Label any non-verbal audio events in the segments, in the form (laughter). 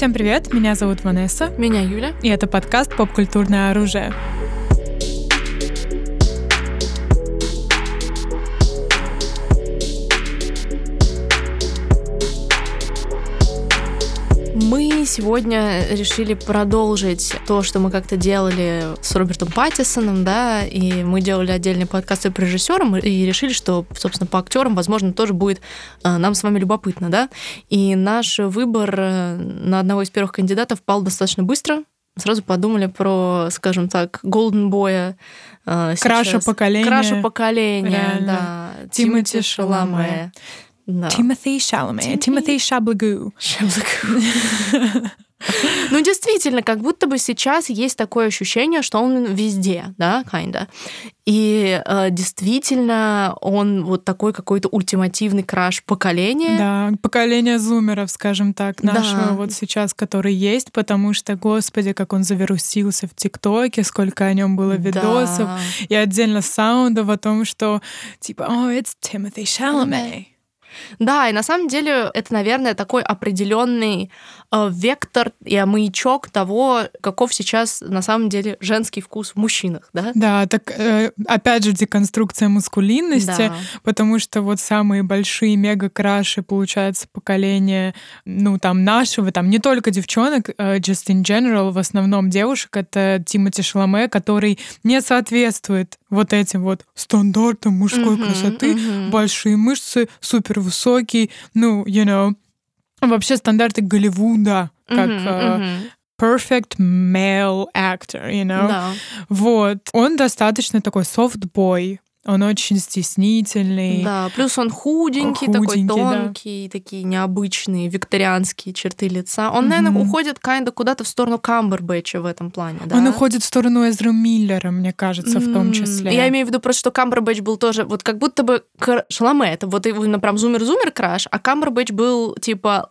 Всем привет, меня зовут Ванесса. Меня Юля. И это подкаст «Поп-культурное оружие». Сегодня решили продолжить то, что мы как-то делали с Робертом Паттисоном, да, и мы делали отдельный подкаст по режиссерам и решили, что, собственно, по актерам, возможно, тоже будет э, нам с вами любопытно, да. И наш выбор э, на одного из первых кандидатов пал достаточно быстро. Сразу подумали про, скажем так, Голден Боя. Э, Краша поколения. Краша поколения, да. Тимоти Шаламе. Да. Тимоти Шаламе. Тимоти Шаблагу. Шаблагу. Ну, действительно, как будто бы сейчас есть такое ощущение, что он везде, да, kinda. И э, действительно, он вот такой какой-то ультимативный краш поколения. Да, поколение зумеров, скажем так, нашего да. вот сейчас, который есть, потому что, господи, как он завирусился в ТикТоке, сколько о нем было видосов, да. и отдельно саундов о том, что типа, о, oh, it's Timothy Chalamet. Да, и на самом деле это, наверное, такой определенный вектор и маячок того, каков сейчас на самом деле женский вкус в мужчинах, да? Да, так э, опять же деконструкция маскулинности, да. потому что вот самые большие мега-краши, получается, поколение, ну, там, нашего, там, не только девчонок, э, just in general, в основном девушек, это Тимоти Шаломе, который не соответствует вот этим вот стандартам мужской uh-huh, красоты, uh-huh. большие мышцы, супер высокий, ну, you know, вообще стандарты Голливуда, как uh-huh. perfect male actor, you know. Да. Вот. Он достаточно такой soft boy, он очень стеснительный. Да, плюс он худенький, худенький такой тонкий, да. такие необычные викторианские черты лица. Он, угу. наверное, уходит kinda куда-то в сторону Камбербэтча в этом плане, да? Он уходит в сторону Эзра Миллера, мне кажется, в том числе. Я имею в виду просто, что Камбербэтч был тоже, вот как будто бы Шаломе, это вот именно прям зумер-зумер краш, а Камбербэтч был типа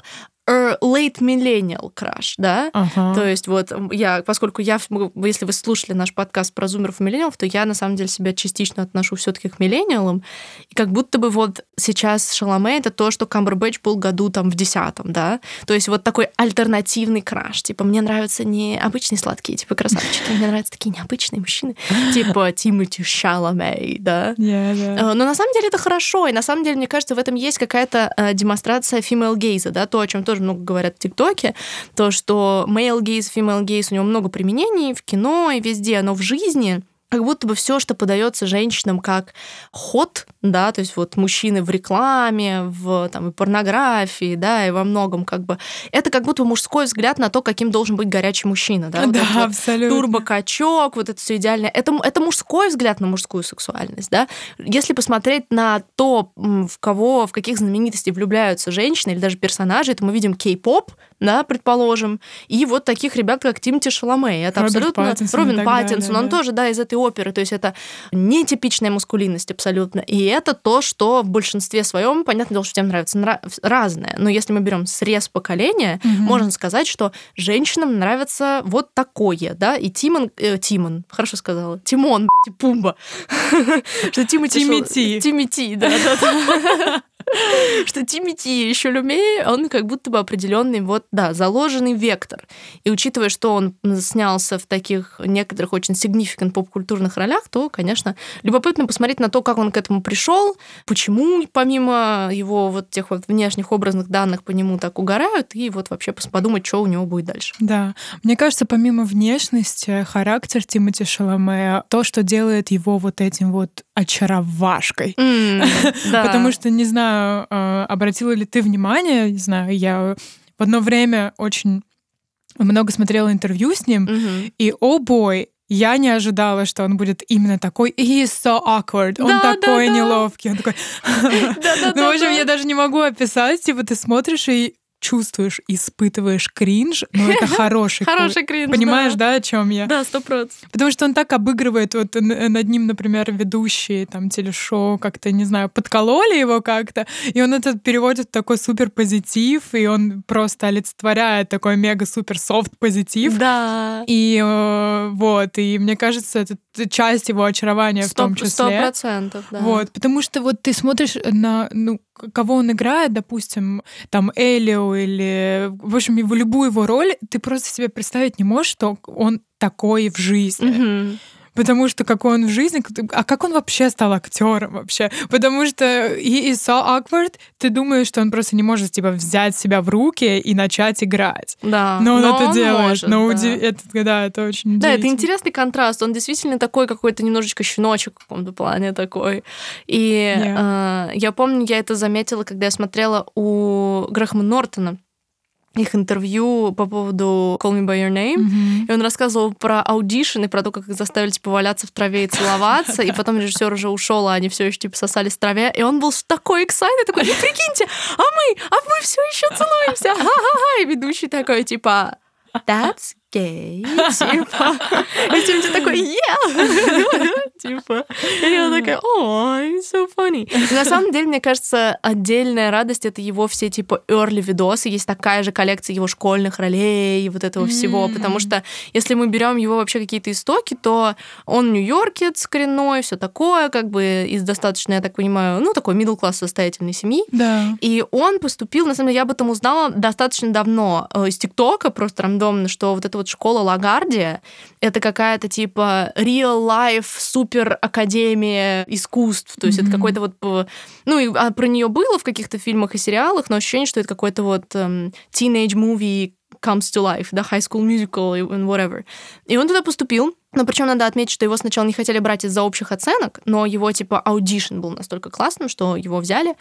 late millennial crush, да? Ага. То есть вот я, поскольку я, если вы слушали наш подкаст про зумеров и миллениалов, то я на самом деле себя частично отношу все таки к миллениалам. И как будто бы вот сейчас Шаломе это то, что Камбербэтч был году там в десятом, да? То есть вот такой альтернативный краш. Типа мне нравятся не обычные сладкие, типа красавчики, мне нравятся такие необычные мужчины, (laughs) типа Тимоти Шаломе, да? Yeah, yeah. Но на самом деле это хорошо, и на самом деле, мне кажется, в этом есть какая-то э, демонстрация female gaze, да, то, о чем тоже тоже много говорят в ТикТоке, то, что male gaze, female gaze, у него много применений в кино и везде, но в жизни. Как будто бы все, что подается женщинам как ход, да, то есть вот мужчины в рекламе, в там, и порнографии, да, и во многом как бы, это как будто мужской взгляд на то, каким должен быть горячий мужчина, да, вот да, вот абсолютно. турбокачок, вот это все идеальное, это, это мужской взгляд на мужскую сексуальность, да, если посмотреть на то, в кого, в каких знаменитостей влюбляются женщины или даже персонажи, это мы видим кей-поп, да, предположим, и вот таких ребят, как Тимати Шаломе, это Роберт абсолютно... Паттинсон Робин Паттинсон, он да. тоже, да, из этой оперы. То есть это нетипичная мускулинность абсолютно. И это то, что в большинстве своем, понятно дело, что всем нравится нрав... разное. Но если мы берем срез поколения, угу. можно сказать, что женщинам нравится вот такое, да. И Тимон, э, Тимон, хорошо сказала, Тимон, (laughs) Пумба, (laughs) что Тимати, Тимити, Тимити, да, да. (laughs) что Тимити еще Люмей, он как будто бы определенный вот, да, заложенный вектор. И учитывая, что он снялся в таких некоторых очень significant поп-культурных ролях, то, конечно, любопытно посмотреть на то, как он к этому пришел, почему помимо его вот тех вот внешних образных данных по нему так угорают, и вот вообще подумать, что у него будет дальше. Да. Мне кажется, помимо внешности, характер Тимати Шаломе, то, что делает его вот этим вот очаровашкой. (laughs) Потому что, не знаю, э, обратила ли ты внимание, не знаю, я в одно время очень много смотрела интервью с ним, mm-hmm. и, о oh бой, я не ожидала, что он будет именно такой. He is so awkward. Он да, такой да, неловкий. Он такой... (laughs) (laughs) Ну, в общем, я даже не могу описать. Типа, ты смотришь, и чувствуешь, испытываешь кринж, но это (laughs) хороший Хороший кринж, Понимаешь, да, о чем я? Да, сто процентов. Потому что он так обыгрывает, вот над ним, например, ведущие там телешоу как-то, не знаю, подкололи его как-то, и он это переводит в такой супер позитив, и он просто олицетворяет такой мега-супер софт позитив. Да. И э, вот, и мне кажется, это часть его очарования 100, в том числе. Сто процентов, да. Вот, потому что вот ты смотришь на, ну, кого он играет, допустим, там Элио Или, в общем, в любую его роль, ты просто себе представить не можешь, что он такой в жизни. Мгм. Потому что какой он в жизни, а как он вообще стал актером вообще? Потому что he is so awkward, ты думаешь, что он просто не может типа взять себя в руки и начать играть. Да. Но он это делает. может, но да. это, да, это очень Да, это интересный контраст. Он действительно такой какой-то немножечко щеночек в каком-то плане такой. И Yeah. э, я помню, я это заметила, когда я смотрела у Грэхэма Нортона их интервью по поводу Call Me By Your Name. Мгм. И он рассказывал про audition и про то, как их заставили типа валяться в траве и целоваться, и потом режиссер уже ушел, а они все еще типа сосались в траве, и он был такой excited, такой, «Ну, прикиньте, а мы, а мы все еще целуемся, ха-ха-ха, и ведущий такой типа, that's gay, типа, и Тимати такой, yeah, (laughs) типа, и я такая, о, it's so funny. И на самом деле, мне кажется, отдельная радость — это его все, типа, early видосы, есть такая же коллекция его школьных ролей и вот этого всего, потому что если мы берем его вообще какие-то истоки, то он нью-йоркец коренной, все такое, как бы из достаточно, я так понимаю, ну, такой middle класс состоятельной семьи. Да. И он поступил, на самом деле, я об этом узнала достаточно давно э, из ТикТока, просто рандомно, что вот эта вот школа Лагардия — это какая-то типа real life супер академия искусств, то есть это Мгм. какой-то вот... э, Ну, и а, про нее было в каких-то фильмах и сериалах, но ощущение, что это какой-то вот эм, teenage movie comes to life, да, high school musical and whatever. И он туда поступил, но причем надо отметить, что его сначала не хотели брать из-за общих оценок, но его типа audition был настолько классным, что его взяли.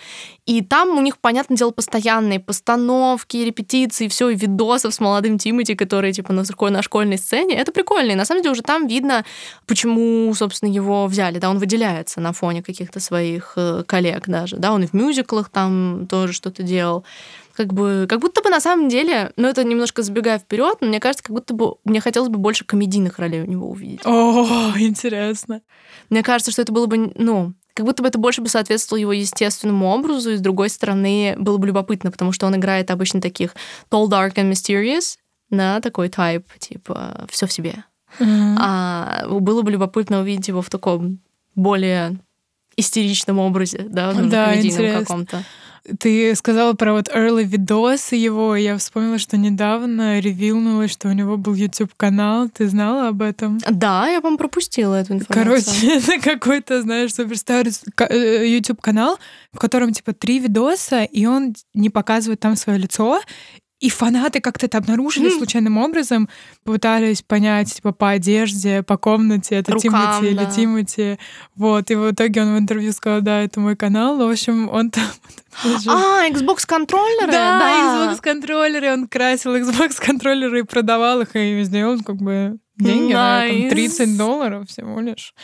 И там у них, понятное дело, постоянные постановки, репетиции, все, и видосов с молодым Тимати, который типа на такой на школьной сцене. Это прикольно. И на самом деле уже там видно, почему, собственно, его взяли. Да, он выделяется на фоне каких-то своих э, коллег даже. Да, он и в мюзиклах там тоже что-то делал как бы, как будто бы на самом деле, ну это немножко забегая вперед, но мне кажется, как будто бы мне хотелось бы больше комедийных ролей у него увидеть. О, интересно. Мне кажется, что это было бы, ну, как будто бы это больше бы соответствовало его естественному образу, и с другой стороны, было бы любопытно, потому что он играет обычно таких tall, dark and mysterious, да, такой тайп, типа, все в себе. Мгм. А было бы любопытно увидеть его в таком более истеричном образе, да, Да, комедийном каком-то. Ты сказала про вот early видосы его, я вспомнила, что недавно ревилнулась, что у него был YouTube-канал. Ты знала об этом? Да, я, по-моему, пропустила эту информацию. Короче, (laughs) это какой-то, знаешь, суперстар э, YouTube-канал, в котором типа три видоса, и он не показывает там свое лицо. И фанаты как-то это обнаружили М. случайным образом, пытались понять, типа, по одежде, по комнате, это Рукам, Тимати или да. Тимати. Вот, и в итоге он в интервью сказал, да, это мой канал. В общем, он там... (laughs) А, Xbox контроллеры? Да, Xbox контроллеры, он красил Xbox контроллеры и продавал их, и сделал как бы деньги на этом, Nice. 30 долларов всего лишь.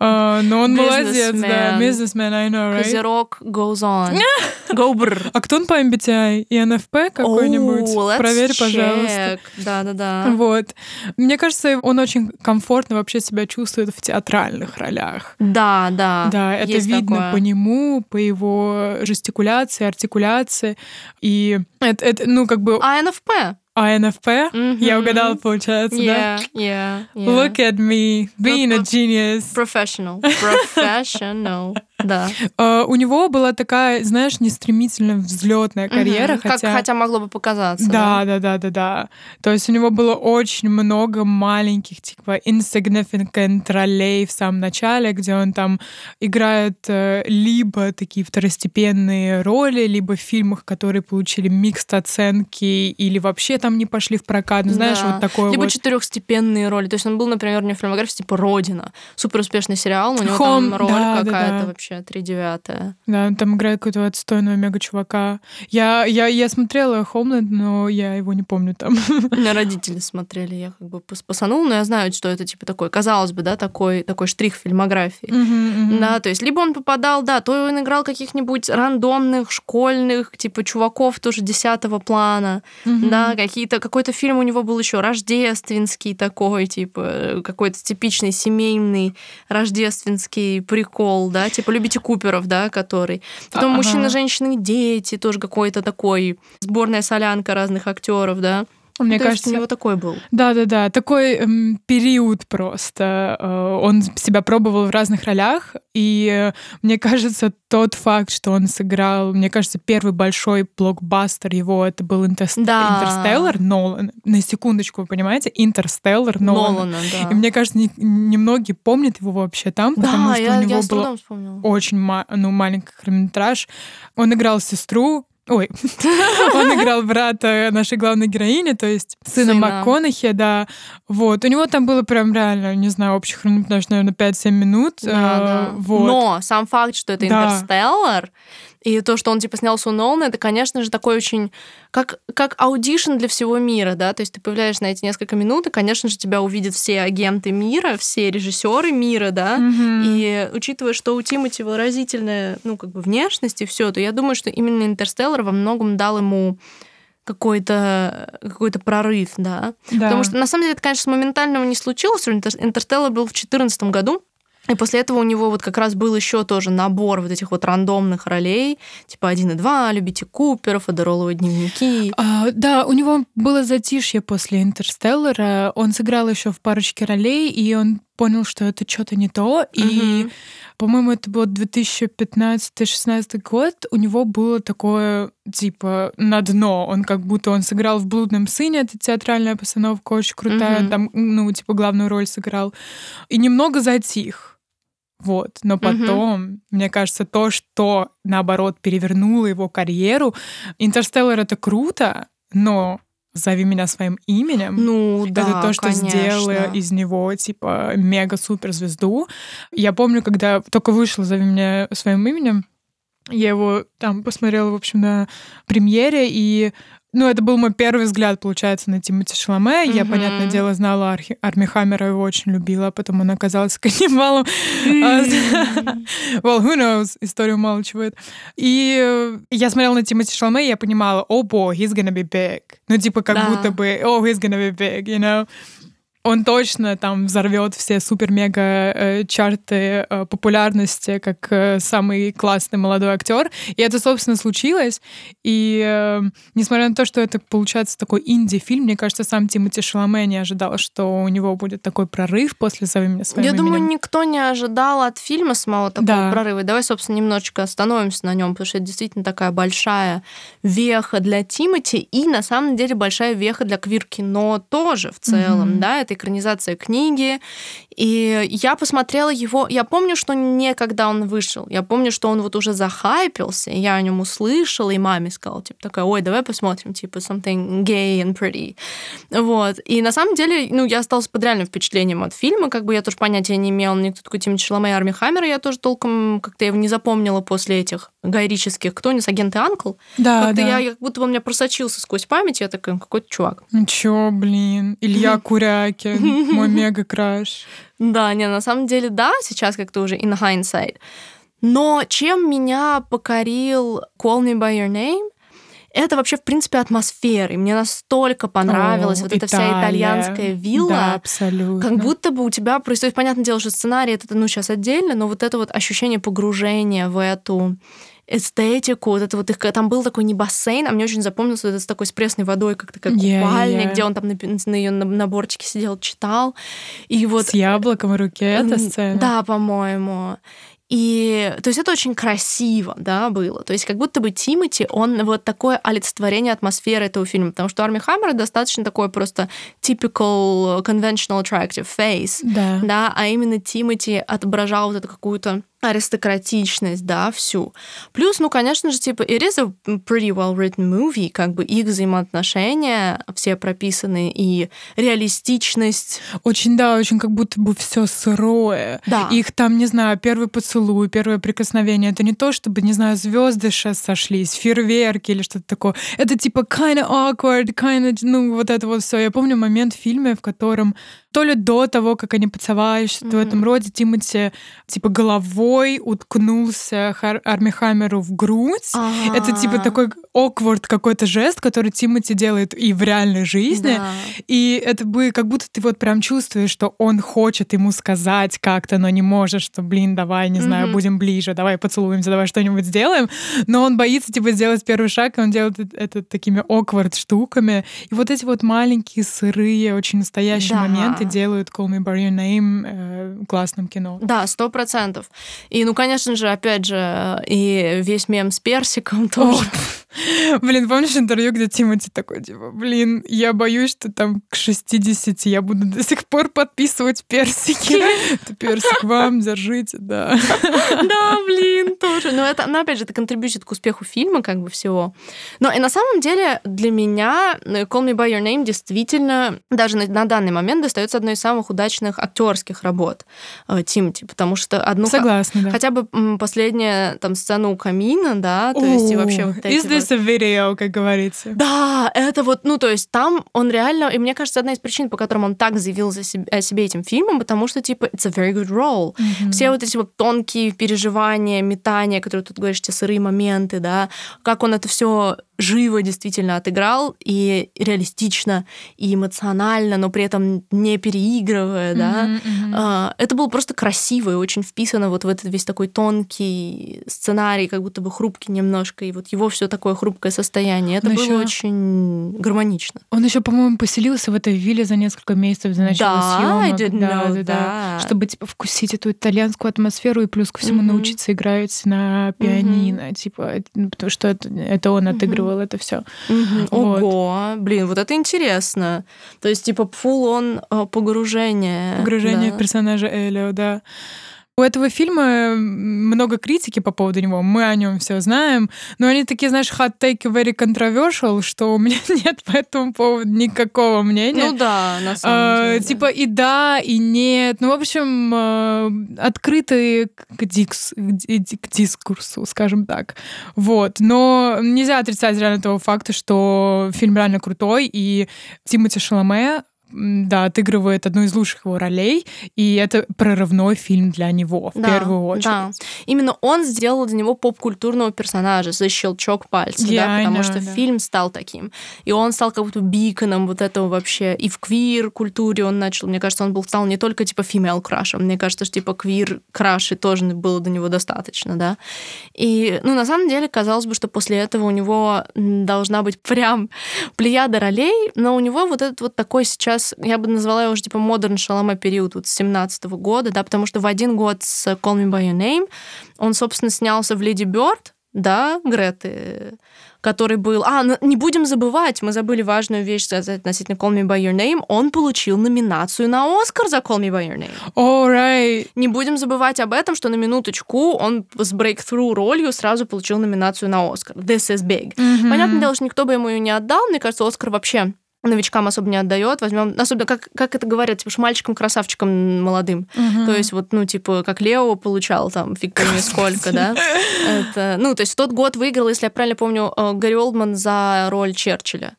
А, но он молодец, да, бизнесмен, I know, right? Козерог goes on. (laughs) Go brr. А кто он по MBTI? INFP какой-нибудь? Oh, let's Проверь, пожалуйста. check. Да-да-да. Вот. Мне кажется, он очень комфортно вообще себя чувствует в театральных ролях. Да, да. Да, это есть видно такое. по нему, по его жестикуляции, артикуляции. И это, это, ну, как бы А НФП? INFP. Я Мгм. угадала, получается, да? Yeah, yeah, yeah. Look at me, being a Look- genius. Professional. Professional. Да. (laughs) А, у него была такая, знаешь, нестремительно взлетная карьера, Мгм. Как хотя... хотя могло бы показаться. Да, да, да, да, да. То есть у него было очень много маленьких, типа, insignificant ролей в самом начале, где он там играет э, либо такие второстепенные роли, либо в фильмах, которые получили микст оценки или вообще там не пошли в прокат. Ну, знаешь, Да. вот такое Либо вот. четырехстепенные роли. То есть он был, например, у него в фильмографии типа Родина. Супер успешный сериал, у него Home, там роль да, да, какая-то да. вообще три девятая. Да, он там играет какого-то отстойного мега-чувака. Я, я, я смотрела Homeland, но я его не помню там. Меня (laughs) родители смотрели, я как бы пасанула, но я знаю, что это типа такой, казалось бы, да, такой, такой штрих в фильмографии. Мгм, мгм. Да, то есть либо он попадал, да, то он играл каких-нибудь рандомных школьных, типа чуваков тоже десятого плана, Мгм. да, какие-то какой-то фильм у него был еще рождественский такой, типа какой-то типичный семейный рождественский прикол, да, типа любите Куперов, да, который. Потом Ага. мужчина, женщины, дети, тоже какой-то такой сборная солянка разных актеров, да. Мне То кажется, у него такой был. Да-да-да, такой эм, период просто. Э, он себя пробовал в разных ролях, и э, мне кажется, тот факт, что он сыграл, мне кажется, первый большой блокбастер его, это был Интерст... да. Интерстеллар Нолан. На секундочку, вы понимаете? Интерстеллар Нолан. Нолана, да. И мне кажется, немногие не помнят его вообще там, да, потому что я, у него был очень ма- ну, маленький хронометраж. Он играл сестру, Ой, (laughs) он играл брата нашей главной героини, то есть сына, сына. МакКонахи, да. Вот. У него там было прям реально, не знаю, общий хронометраж, наверное, 5-7 минут. Да, э, да. Вот. Но сам факт, что это да. Интерстеллар, и то, что он типа снялся у Нолана, это, конечно же, такой очень как, как audition для всего мира, да, то есть ты появляешься на эти несколько минут, и, конечно же, тебя увидят все агенты мира, все режиссеры мира, да, mm-hmm. и учитывая, что у Тимати выразительная, ну, как бы внешность и все, то я думаю, что именно Интерстеллар во многом дал ему какой-то какой прорыв, да? да. Потому что, на самом деле, это, конечно, моментального не случилось. Интерстеллар был в 2014 году, и после этого у него вот как раз был еще тоже набор вот этих вот рандомных ролей, типа один и два, Любите Купер, Федороловы дневники. А, да, у него было затишье после Интерстеллара. Он сыграл еще в парочке ролей, и он понял, что это что-то не то. И, угу. по-моему, это был 2015-16 год. У него было такое, типа, на дно. Он как будто он сыграл в «Блудном сыне», это театральная постановка очень крутая. Угу. Там, ну, типа, главную роль сыграл. И немного затих. Вот. Но потом, угу. мне кажется, то, что наоборот перевернуло его карьеру, Интерстеллар это круто, но зови меня своим именем. Ну, да, Это то, что конечно. сделало из него, типа, мега-суперзвезду. Я помню, когда только вышел «Зови меня своим именем», я его там посмотрела, в общем, на премьере, и ну, это был мой первый взгляд, получается, на Тимати Шаломе. Mm-hmm. Я, понятное дело, знала Архи... Арми Хаммера, его очень любила, а потом он оказался (laughs) каннибалом. (laughs) well, who knows? История умалчивает. И э, я смотрела на Тимати Шаломе, и я понимала, oh boy, he's gonna be big. Ну, типа, как да. будто бы, oh, he's gonna be big, you know? Он точно там взорвет все супер-мега э, чарты э, популярности как э, самый классный молодой актер. И это, собственно, случилось. И несмотря на то, что это получается такой инди-фильм, мне кажется, сам Тимоти Шаломе не ожидал, что у него будет такой прорыв после «Зови меня своим Я именем». думаю, никто не ожидал от фильма самого такого да. прорыва. Давай, собственно, немножечко остановимся на нем, потому что это действительно такая большая веха для Тимати и, на самом деле, большая веха для квир-кино тоже в целом, mm-hmm. да, это экранизация книги. И я посмотрела его, я помню, что не когда он вышел, я помню, что он вот уже захайпился, я о нем услышала, и маме сказала, типа, такая, ой, давай посмотрим, типа, something gay and pretty. Вот. И на самом деле, ну, я осталась под реальным впечатлением от фильма, как бы я тоже понятия не имела, никто такой Тимати Шаломе и Арми Хаммера, я тоже толком как-то его не запомнила после этих гайрических, кто не с агенты Анкл. Да, как-то да. я, как будто он меня просочился сквозь память, я такая, какой-то чувак. Ну чё, блин, Илья (laughs) Курякин, мой (laughs) мега-краш. Да, не, на самом деле, да, сейчас как-то уже in hindsight. Но чем меня покорил Call Me By Your Name, это вообще, в принципе, атмосфера. И мне настолько понравилась О, вот Италия. эта вся итальянская вилла. Да, абсолютно. Как будто бы у тебя происходит, понятное дело, что сценарий это, ну, сейчас отдельно, но вот это вот ощущение погружения в эту эстетику, вот это вот их, там был такой не бассейн, а мне очень запомнился этот с такой с пресной водой, как такая yeah, купальня, yeah. где он там на, на ее наборчике сидел, читал. И вот... С яблоком в руке эта сцена. Да, по-моему. И, то есть это очень красиво, да, было. То есть как будто бы Тимати, он вот такое олицетворение атмосферы этого фильма, потому что Арми Хаммер достаточно такой просто typical conventional attractive face, да, да а именно Тимати отображал вот эту какую-то аристократичность, да, всю. Плюс, ну, конечно же, типа, it is a pretty well-written movie, как бы их взаимоотношения все прописаны, и реалистичность. Очень, да, очень как будто бы все сырое. Да. Их там, не знаю, первый поцелуй, первое прикосновение, это не то, чтобы, не знаю, звезды сейчас сошлись, фейерверки или что-то такое. Это типа kind of awkward, kind of, ну, вот это вот все. Я помню момент в фильме, в котором то ли до того, как они поцеловались, mm-hmm. в этом роде Тимати типа головой уткнулся Хар- Арми Хаммеру в грудь. А-а-а. Это типа такой оквард какой-то жест, который Тимати делает и в реальной жизни. Да. И это бы как будто ты вот прям чувствуешь, что он хочет ему сказать как-то, но не может, что, блин, давай, не знаю, mm-hmm. будем ближе, давай поцелуемся, давай что-нибудь сделаем. Но он боится типа сделать первый шаг, и он делает это такими оквард штуками. И вот эти вот маленькие сырые, очень настоящие да. моменты делают Call Me By Your Name э, классным кино. Да, сто процентов. И, ну, конечно же, опять же, и весь мем с персиком тоже. Блин, помнишь интервью, где Тимати такой, типа, блин, я боюсь, что там к 60 я буду до сих пор подписывать персики. (laughs) Это персик вам, держите, да. (laughs) Да, блин, тоже. Но это, но опять же, это контрибьютит к успеху фильма, как бы всего. Но и на самом деле для меня э, Call Me By Your Name действительно даже на, на данный момент достается одной из самых удачных актерских работ э, Тимати, потому что одну... Согласна, да. Хотя бы последняя там сцена у камина, да, то есть и вообще вот эти Is a video, как говорится? Да, это вот, ну, то есть там он реально, и мне кажется, одна из причин, по которым он так заявил за себе, о себе этим фильмом, потому что, типа, it's a very good role. Mm-hmm. Все вот эти вот тонкие переживания, метания, которые тут говоришь, те сырые моменты, да, как он это все живо действительно отыграл и реалистично, и эмоционально, но при этом не переигрывая, mm-hmm, да. Mm-hmm. Это было просто красиво и очень вписано вот в этот весь такой тонкий сценарий, как будто бы хрупкий немножко, и вот его все такое хрупкое состояние. Это он было еще... очень гармонично. Он еще, по-моему, поселился в этой вилле за несколько месяцев до начала да, съемок. I да, know да, да, чтобы типа вкусить эту итальянскую атмосферу и плюс ко всему mm-hmm. научиться играть на пианино, mm-hmm. типа, ну, потому что это, это он отыгрывал mm-hmm. это все. Mm-hmm. Вот. Ого, блин, вот это интересно. То есть типа full он э, погружение. Погружение да. в персонажа Элио, да. У этого фильма много критики по поводу него, мы о нем все знаем, но они такие, знаешь, hot take very controversial, что у меня (laughs) нет по этому поводу никакого мнения. Ну да, на самом а, деле. Типа и да, и нет. Ну, в общем, э, открытые к, дикс, к дискурсу, скажем так. Вот. Но нельзя отрицать реально того факта, что фильм реально крутой, и Тимоти Шаломе да, отыгрывает одну из лучших его ролей, и это прорывной фильм для него в да, первую очередь. Да. Именно он сделал для него поп-культурного персонажа за щелчок пальца, yeah, да, потому know, что да. фильм стал таким. И он стал как будто биконом вот этого вообще. И в квир-культуре он начал, мне кажется, он был стал не только типа female крашем, мне кажется, что типа квир-краши тоже было до него достаточно, да. И, ну, на самом деле, казалось бы, что после этого у него должна быть прям (laughs) плеяда ролей, но у него вот этот вот такой сейчас сейчас, я бы назвала его уже типа модерн шалома период вот с 17 -го года, да, потому что в один год с Call Me By Your Name он, собственно, снялся в Леди Бёрд, да, Греты, который был... А, не будем забывать, мы забыли важную вещь сказать относительно Call Me By Your Name. Он получил номинацию на Оскар за Call Me By Your Name. All right. Не будем забывать об этом, что на минуточку он с breakthrough ролью сразу получил номинацию на Оскар. This is big. Mm-hmm. Понятное дело, что никто бы ему ее не отдал. Мне кажется, Оскар вообще новичкам особо не отдает. Возьмем, особенно как, как это говорят, типа, мальчикам-красавчикам молодым. Угу. То есть вот, ну, типа, как Лео получал там фиг пойми сколько, да. Это, ну, то есть в тот год выиграл, если я правильно помню, э, Гарри Олдман за роль Черчилля.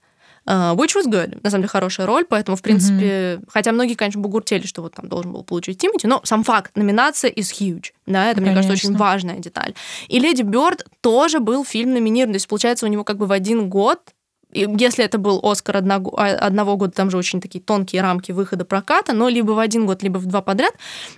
Uh, which was good. На самом деле хорошая роль, поэтому, в принципе, mm-hmm. хотя многие, конечно, бугуртели, что вот там должен был получить Тимати, но сам факт, номинация is huge. Да, это, конечно. мне кажется, очень важная деталь. И «Леди Бёрд» тоже был фильм номинирован. То есть, получается, у него как бы в один год если это был Оскар одного, а, одного года, там же очень такие тонкие рамки выхода проката, но либо в один год, либо в два подряд,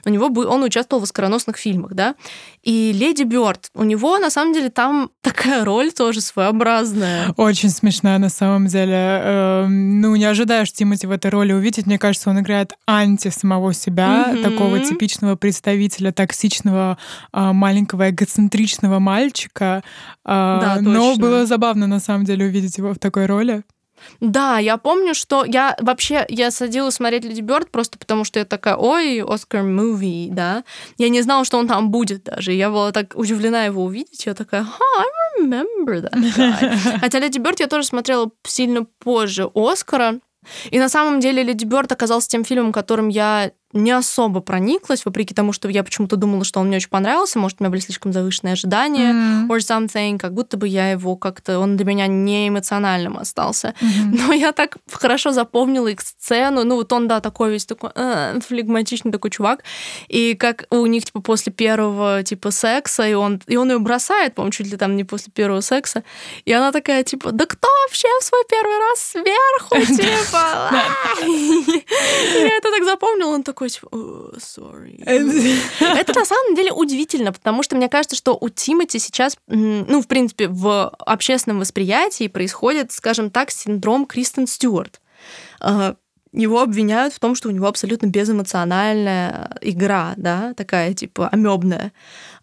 у него бы, он участвовал в оскароносных фильмах, да. И Леди Бёрд, у него на самом деле там (laughs) такая роль тоже своеобразная. Очень смешная на самом деле. Эм, ну, не ожидаешь Тимати в этой роли увидеть. Мне кажется, он играет анти самого себя, mm-hmm. такого типичного представителя токсичного а, маленького эгоцентричного мальчика. А, да, но было забавно на самом деле увидеть его в такой такой роли? Да, я помню, что я вообще, я садилась смотреть Леди Бёрд просто потому, что я такая, ой, Оскар муви, да. Я не знала, что он там будет даже. Я была так удивлена его увидеть. Я такая, I remember that guy. (laughs) Хотя Леди Бёрд я тоже смотрела сильно позже Оскара. И на самом деле Леди Бёрд оказался тем фильмом, которым я не особо прониклась, вопреки тому, что я почему-то думала, что он мне очень понравился, может, у меня были слишком завышенные ожидания, mm-hmm. or something, как будто бы я его как-то, он для меня не эмоциональным остался. Mm-hmm. Но я так хорошо запомнила их сцену, ну вот он, да, такой весь такой э, флегматичный такой чувак, и как у них, типа, после первого, типа, секса, и он, и он ее бросает, по-моему, чуть ли там не после первого секса, и она такая, типа, да кто вообще в свой первый раз сверху, (laughs) типа? (laughs) Я это так запомнила, он такой, типа, sorry. Это на самом деле удивительно, потому что мне кажется, что у Тимати сейчас, ну, в принципе, в общественном восприятии происходит, скажем так, синдром Кристен Стюарт а, его обвиняют в том, что у него абсолютно безэмоциональная игра, да, такая типа амебная,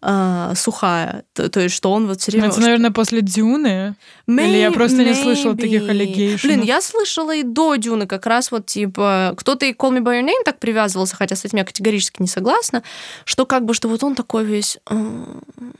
э, сухая. То, то есть, что он вот все время... Это, наверное, после Дюны? May, Или я просто maybe. не слышала таких аллегейшенов? Блин, я слышала и до Дюны как раз вот типа... Кто-то и Call Me By Your Name так привязывался, хотя с этим я категорически не согласна, что как бы, что вот он такой весь...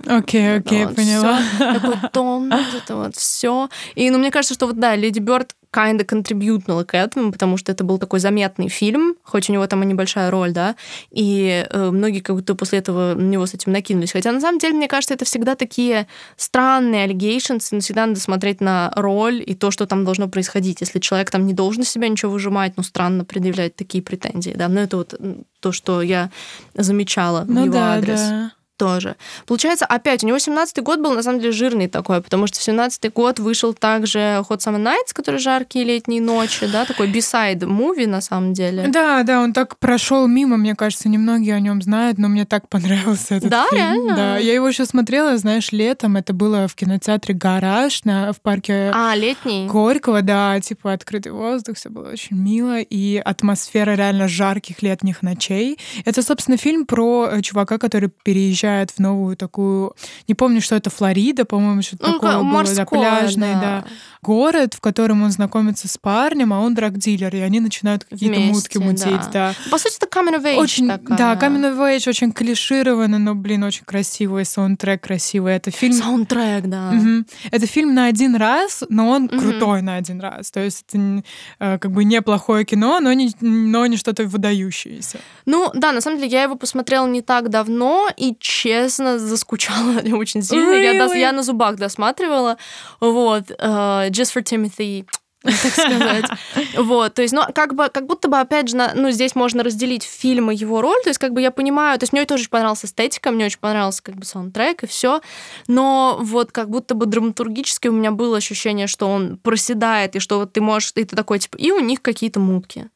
Окей, окей, поняла. Такой тон, вот это вот все. И, ну, мне кажется, что вот, да, Леди Бёрд kinda контрибьютнула к этому, потому что это был такой заметный фильм, хоть у него там и небольшая роль, да, и э, многие как будто после этого на него с этим накинулись. Хотя на самом деле, мне кажется, это всегда такие странные allegations, и всегда надо смотреть на роль и то, что там должно происходить. Если человек там не должен себя ничего выжимать, ну, странно предъявлять такие претензии, да, но это вот то, что я замечала ну, в его да, адрес. Да тоже. Получается, опять, у него 17-й год был, на самом деле, жирный такой, потому что в 17-й год вышел также Hot Summer Nights, который жаркие летние ночи, да, такой бисайд муви на самом деле. Да, да, он так прошел мимо, мне кажется, немногие о нем знают, но мне так понравился этот да, фильм. Реально? Да, я его еще смотрела, знаешь, летом, это было в кинотеатре «Гараж» на, в парке а, летний? Горького, да, типа открытый воздух, все было очень мило, и атмосфера реально жарких летних ночей. Это, собственно, фильм про э, чувака, который переезжает переезжает в новую такую, не помню, что это Флорида, по-моему, что-то ну, такое морской, было, да, пляжный, да. да, город, в котором он знакомится с парнем, а он драг-дилер, и они начинают какие-то мутки мутить, да. да. По сути, это age очень, такая. Да, age очень клишированно, но, блин, очень красивый, саундтрек красивый. Это фильм... Саундтрек, да. Угу. Это фильм на один раз, но он угу. крутой на один раз. То есть это э, как бы неплохое кино, но не, но не что-то выдающееся. Ну, да, на самом деле я его посмотрела не так давно, и честно, заскучала (laughs) очень сильно. Really? Я, я на зубах досматривала. Вот. Uh, Just for Timothy так сказать. (laughs) Вот, то есть, ну, как бы, как будто бы, опять же, на, ну, здесь можно разделить фильм и его роль, то есть, как бы я понимаю, то есть, мне тоже очень понравилась эстетика, мне очень понравился, как бы, саундтрек и все, но вот как будто бы драматургически у меня было ощущение, что он проседает, и что вот ты можешь, и ты такой, типа, и у них какие-то мутки.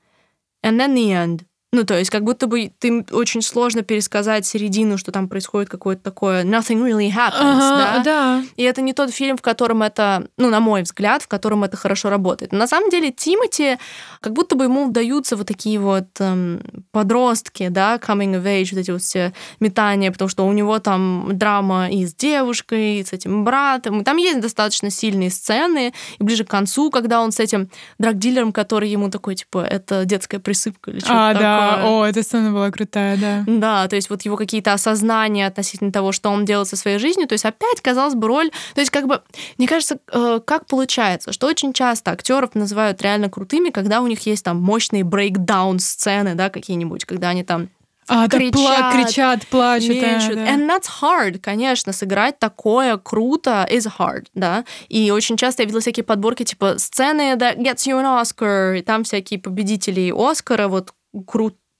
And then the end. Ну, то есть, как будто бы ты очень сложно пересказать середину, что там происходит какое-то такое nothing really happens, ага, да? да? И это не тот фильм, в котором это, ну, на мой взгляд, в котором это хорошо работает. Но на самом деле Тимати, как будто бы ему удаются вот такие вот эм, подростки, да, coming of age, вот эти вот все метания, потому что у него там драма и с девушкой, и с этим братом, там есть достаточно сильные сцены, и ближе к концу, когда он с этим драгдилером, который ему такой, типа, это детская присыпка или что-то а, такое. Да о, эта сцена была крутая, да. Да, то есть вот его какие-то осознания относительно того, что он делает со своей жизнью, то есть опять, казалось бы, роль... То есть как бы, мне кажется, э, как получается, что очень часто актеров называют реально крутыми, когда у них есть там мощные брейкдаун-сцены, да, какие-нибудь, когда они там а, кричат, пла- кричат, плачут. Мечут. Да. And that's hard, конечно, сыграть такое круто is hard, да. И очень часто я видела всякие подборки, типа, сцены that gets you an Oscar, и там всякие победители Оскара, вот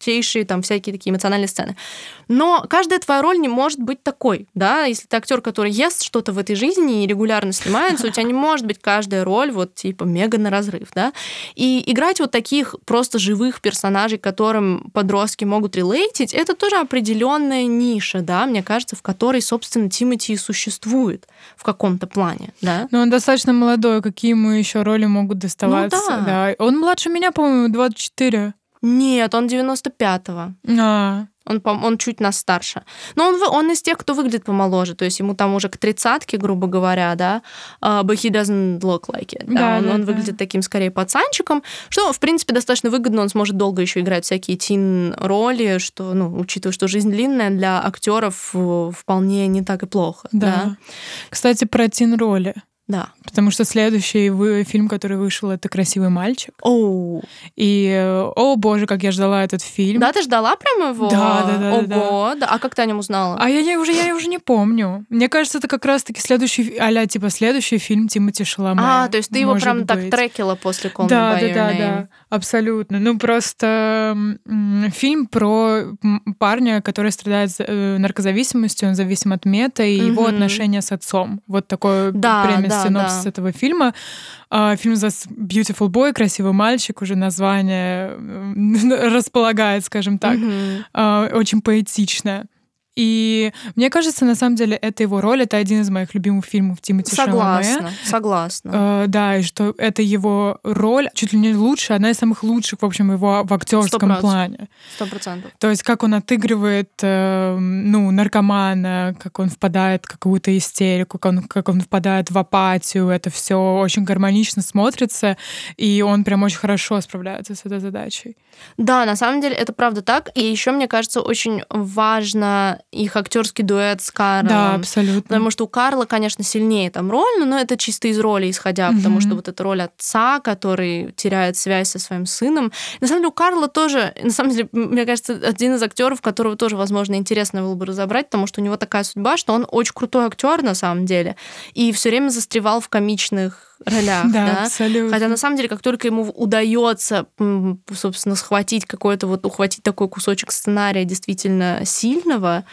крутейшие там всякие такие эмоциональные сцены. Но каждая твоя роль не может быть такой, да, если ты актер, который ест что-то в этой жизни и регулярно снимается, у тебя не может быть каждая роль вот типа мега на разрыв, да, и играть вот таких просто живых персонажей, которым подростки могут релейтить, это тоже определенная ниша, да, мне кажется, в которой, собственно, Тимати и существует в каком-то плане, да. Но он достаточно молодой, какие ему еще роли могут доставаться, ну, да. да. Он младше меня, по-моему, 24. Нет, он 95-го. А. Он, он чуть нас старше. Но он, он из тех, кто выглядит помоложе. То есть ему там уже к тридцатке, грубо говоря, да. Uh, but he doesn't look like it. Да, да, он, да, он да. выглядит таким скорее пацанчиком, что, в принципе, достаточно выгодно. Он сможет долго еще играть всякие тин-роли, что, ну, учитывая, что жизнь длинная, для актеров вполне не так и плохо. Да. да. Кстати, про тин-роли. Да. Потому что следующий вы, фильм, который вышел, это «Красивый мальчик». Оу. И, э, о боже, как я ждала этот фильм. Да, ты ждала прямо его? Да, да, да. Ого, да. А как ты о нем узнала? А я, я, уже, я уже не помню. Мне кажется, это как раз-таки следующий, а типа следующий фильм Тимати Шаломе. А, то есть ты его прям быть. так трекила после Call да, да, да, Name. да, абсолютно. Ну просто фильм про парня, который страдает э, наркозависимостью, он зависим от мета и его Мгм. отношения с отцом. Вот такой Да, прямо да, синопсис да. этого фильма. А, Фильм называется Beautiful Boy, красивый мальчик, уже название (laughs) м, располагает, скажем так, а, очень поэтичное. И мне кажется, на самом деле, это его роль, это один из моих любимых фильмов Тимати. Согласна, согласна. Э, да, и что это его роль чуть ли не лучшая, одна из самых лучших, в общем, его в актерском 100%. плане. Сто процентов. То есть как он отыгрывает, э, ну, наркомана, как он впадает в какую-то истерику, как он, как он впадает в апатию, это все очень гармонично смотрится, и он прям очень хорошо справляется с этой задачей. Да, на самом деле это правда так. И еще мне кажется очень важно их актерский дуэт с Карлом. Да, абсолютно. Потому что у Карла, конечно, сильнее там роль, но это чисто из роли исходя, потому Мгм. что вот эта роль отца, который теряет связь со своим сыном. На самом деле у Карла тоже, на самом деле, мне кажется, один из актеров, которого тоже, возможно, интересно было бы разобрать, потому что у него такая судьба, что он очень крутой актер на самом деле, и все время застревал в комичных ролях, Да, да. абсолютно. Хотя на самом деле, как только ему удается, собственно, схватить какой-то вот, ухватить такой кусочек сценария действительно сильного,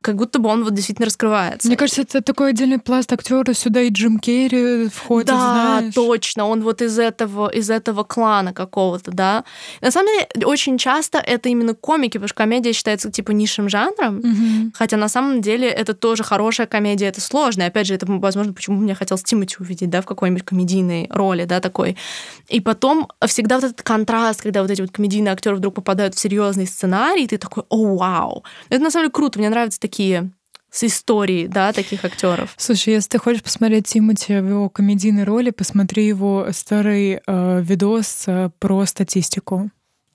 как будто бы он вот действительно раскрывается. Мне кажется, это такой отдельный пласт актера. Сюда и Джим Керри входит, да, знаешь. точно, он вот из этого, из этого клана какого-то, да. На самом деле, очень часто это именно комики, потому что комедия считается типа низшим жанром, Мгм. Хотя на самом деле это тоже хорошая комедия, это сложно. И опять же, это, возможно, почему мне хотелось Тимати увидеть, да, в какой-нибудь комедийной роли, да, такой. И потом всегда вот этот контраст, когда вот эти вот комедийные актеры вдруг попадают в серьезный сценарий, и ты такой, о, вау. Это на самом деле круто, мне нравятся такие с истории, да, таких актеров. Слушай, если ты хочешь посмотреть Тимати в его комедийной роли, посмотри его старый э, видос э, про статистику.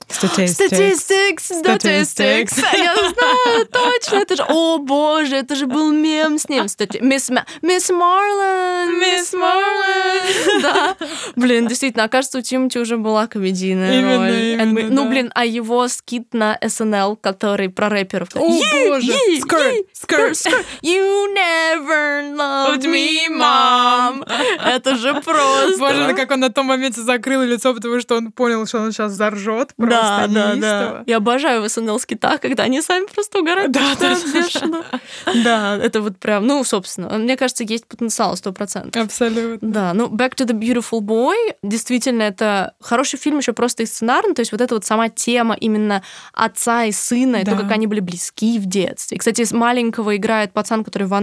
Statistics. Statistics, statistics. Я знаю, точно. Это же, о боже, это же был мем с ним. Мисс Мисс Марлен. Мисс Марлен. Да. Блин, действительно, окажется, у Тимати уже была комедийная Именно, роль. именно, And Ну, да. блин, а его скит на SNL, который про рэперов. О, Yeah, боже! yeah, Skirt, skirt. skirt. You never loved me, mom. Это же просто. Боже, ну как он на том моменте закрыл лицо, потому что он понял, что он сейчас заржет просто Да, да, да. неистово. Я обожаю СНЛ скитах, когда они сами просто угорают. Да, да, да, бешено. Да, это вот прям, ну, собственно, мне кажется, есть потенциал сто процентов. Абсолютно. Да, ну Back to the Beautiful Boy действительно это хороший фильм еще просто и сценарно, то есть вот эта вот сама тема именно отца и сына, и то, Да. как они были близки в детстве. И, кстати, с маленького играет пацан, который в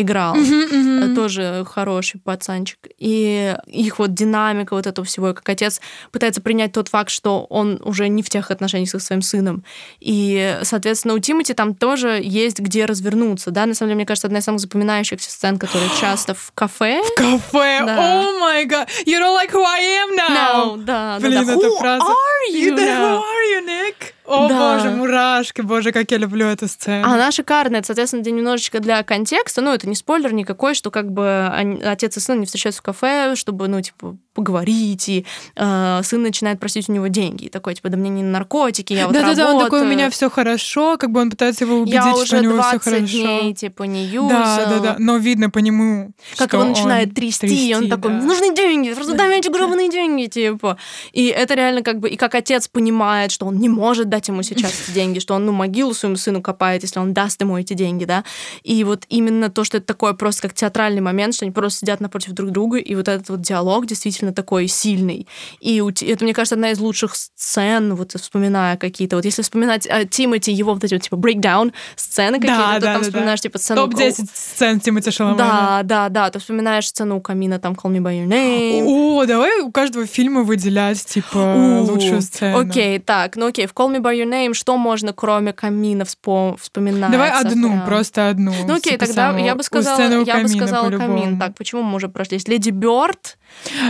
Играл. Э, Тоже хороший пацанчик. И их вот динамика вот этого всего, и как отец пытается принять тот факт, что он уже не в тех отношениях со своим сыном. И, соответственно, у Тимати там тоже есть где развернуться, да, на самом деле, мне кажется, одна из самых запоминающихся сцен, которые (gasps) часто в кафе. Кафе. Да. О май гад. You don't like who I am now. No, да, Блин, да, да. эта Who фраза. are you now? Who are you, Nick? О, Да. боже, мурашки. Боже, как я люблю эту сцену. Она шикарная. Это, соответственно, для- немножечко для контекста. Ну, это не спойлер никакой, что как бы они- отец и сын не встречаются в кафе, чтобы, ну, типа, поговорить, и э, сын начинает просить у него деньги. И такой, типа, да мне не наркотики, я вот Да-да-да, он такой, у работаю. меня все хорошо, как бы он пытается его убедить, я что уже у него все 20 хорошо. дней, типа, не юзал. Да, да, да. Но видно по нему, Как его начинает он трясти, и он такой, да. нужны деньги, просто дай мне эти гробаные деньги, типа. И это реально как бы, и как отец понимает, что он не может дать ему сейчас эти деньги, что он, ну, могилу своему сыну копает, если он даст ему эти деньги, да. И вот именно то, что это такое просто как театральный момент, что они просто сидят напротив друг друга, и вот этот вот диалог действительно такой сильный. И это, мне кажется, одна из лучших сцен, вот вспоминая какие-то, вот если вспоминать э, Тимати, его вот эти вот, типа, breakdown сцены какие-то, Да, то да, там да, да. вспоминаешь, типа, сцену... Топ-10 сцен Тимати Шаламана. Да, да, да. Ты вспоминаешь сцену у камина, там Call Me By Your Name. О, давай у каждого фильма выделять, типа, У, лучшую сцену. Окей, так, ну окей, в Call Me By Your Name что можно, кроме камина, вспом- вспоминать? Давай одну, прям? просто одну. Ну окей, типа, тогда самую- я бы сказала, я бы сказала камин. Так, почему мы уже прошлись? Леди Бёрд.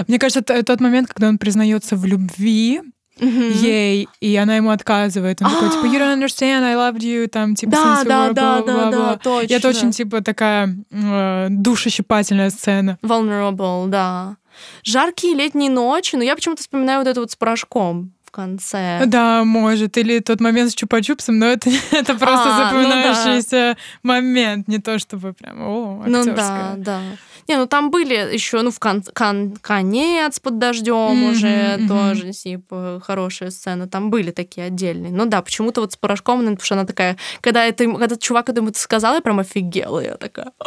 Мне кажется, это тот момент, когда он признается в любви, ей, и она ему отказывает. Он такой, типа, you don't understand, I loved you, там, типа, Да, since we да, were да, да, да, blah». точно. И это очень, типа, такая э, душещипательная сцена. Vulnerable, да. Жаркие летние ночи, но я почему-то вспоминаю вот это вот с порошком в конце. Да, может. Или тот момент с чупа-чупсом, но это, (laughs) это просто А, ну запоминающийся момент, не то чтобы прям, о, Ну актерское. да, да. Не, ну там были еще, ну, в кон- кон- конец под дождем Мгм, уже мгм. тоже, типа, хорошая сцена. Там были такие отдельные. Ну да, почему-то вот с порошком, наверное, потому что она такая, когда это, когда чувак это ему сказал, я прям офигела. Я такая, «А,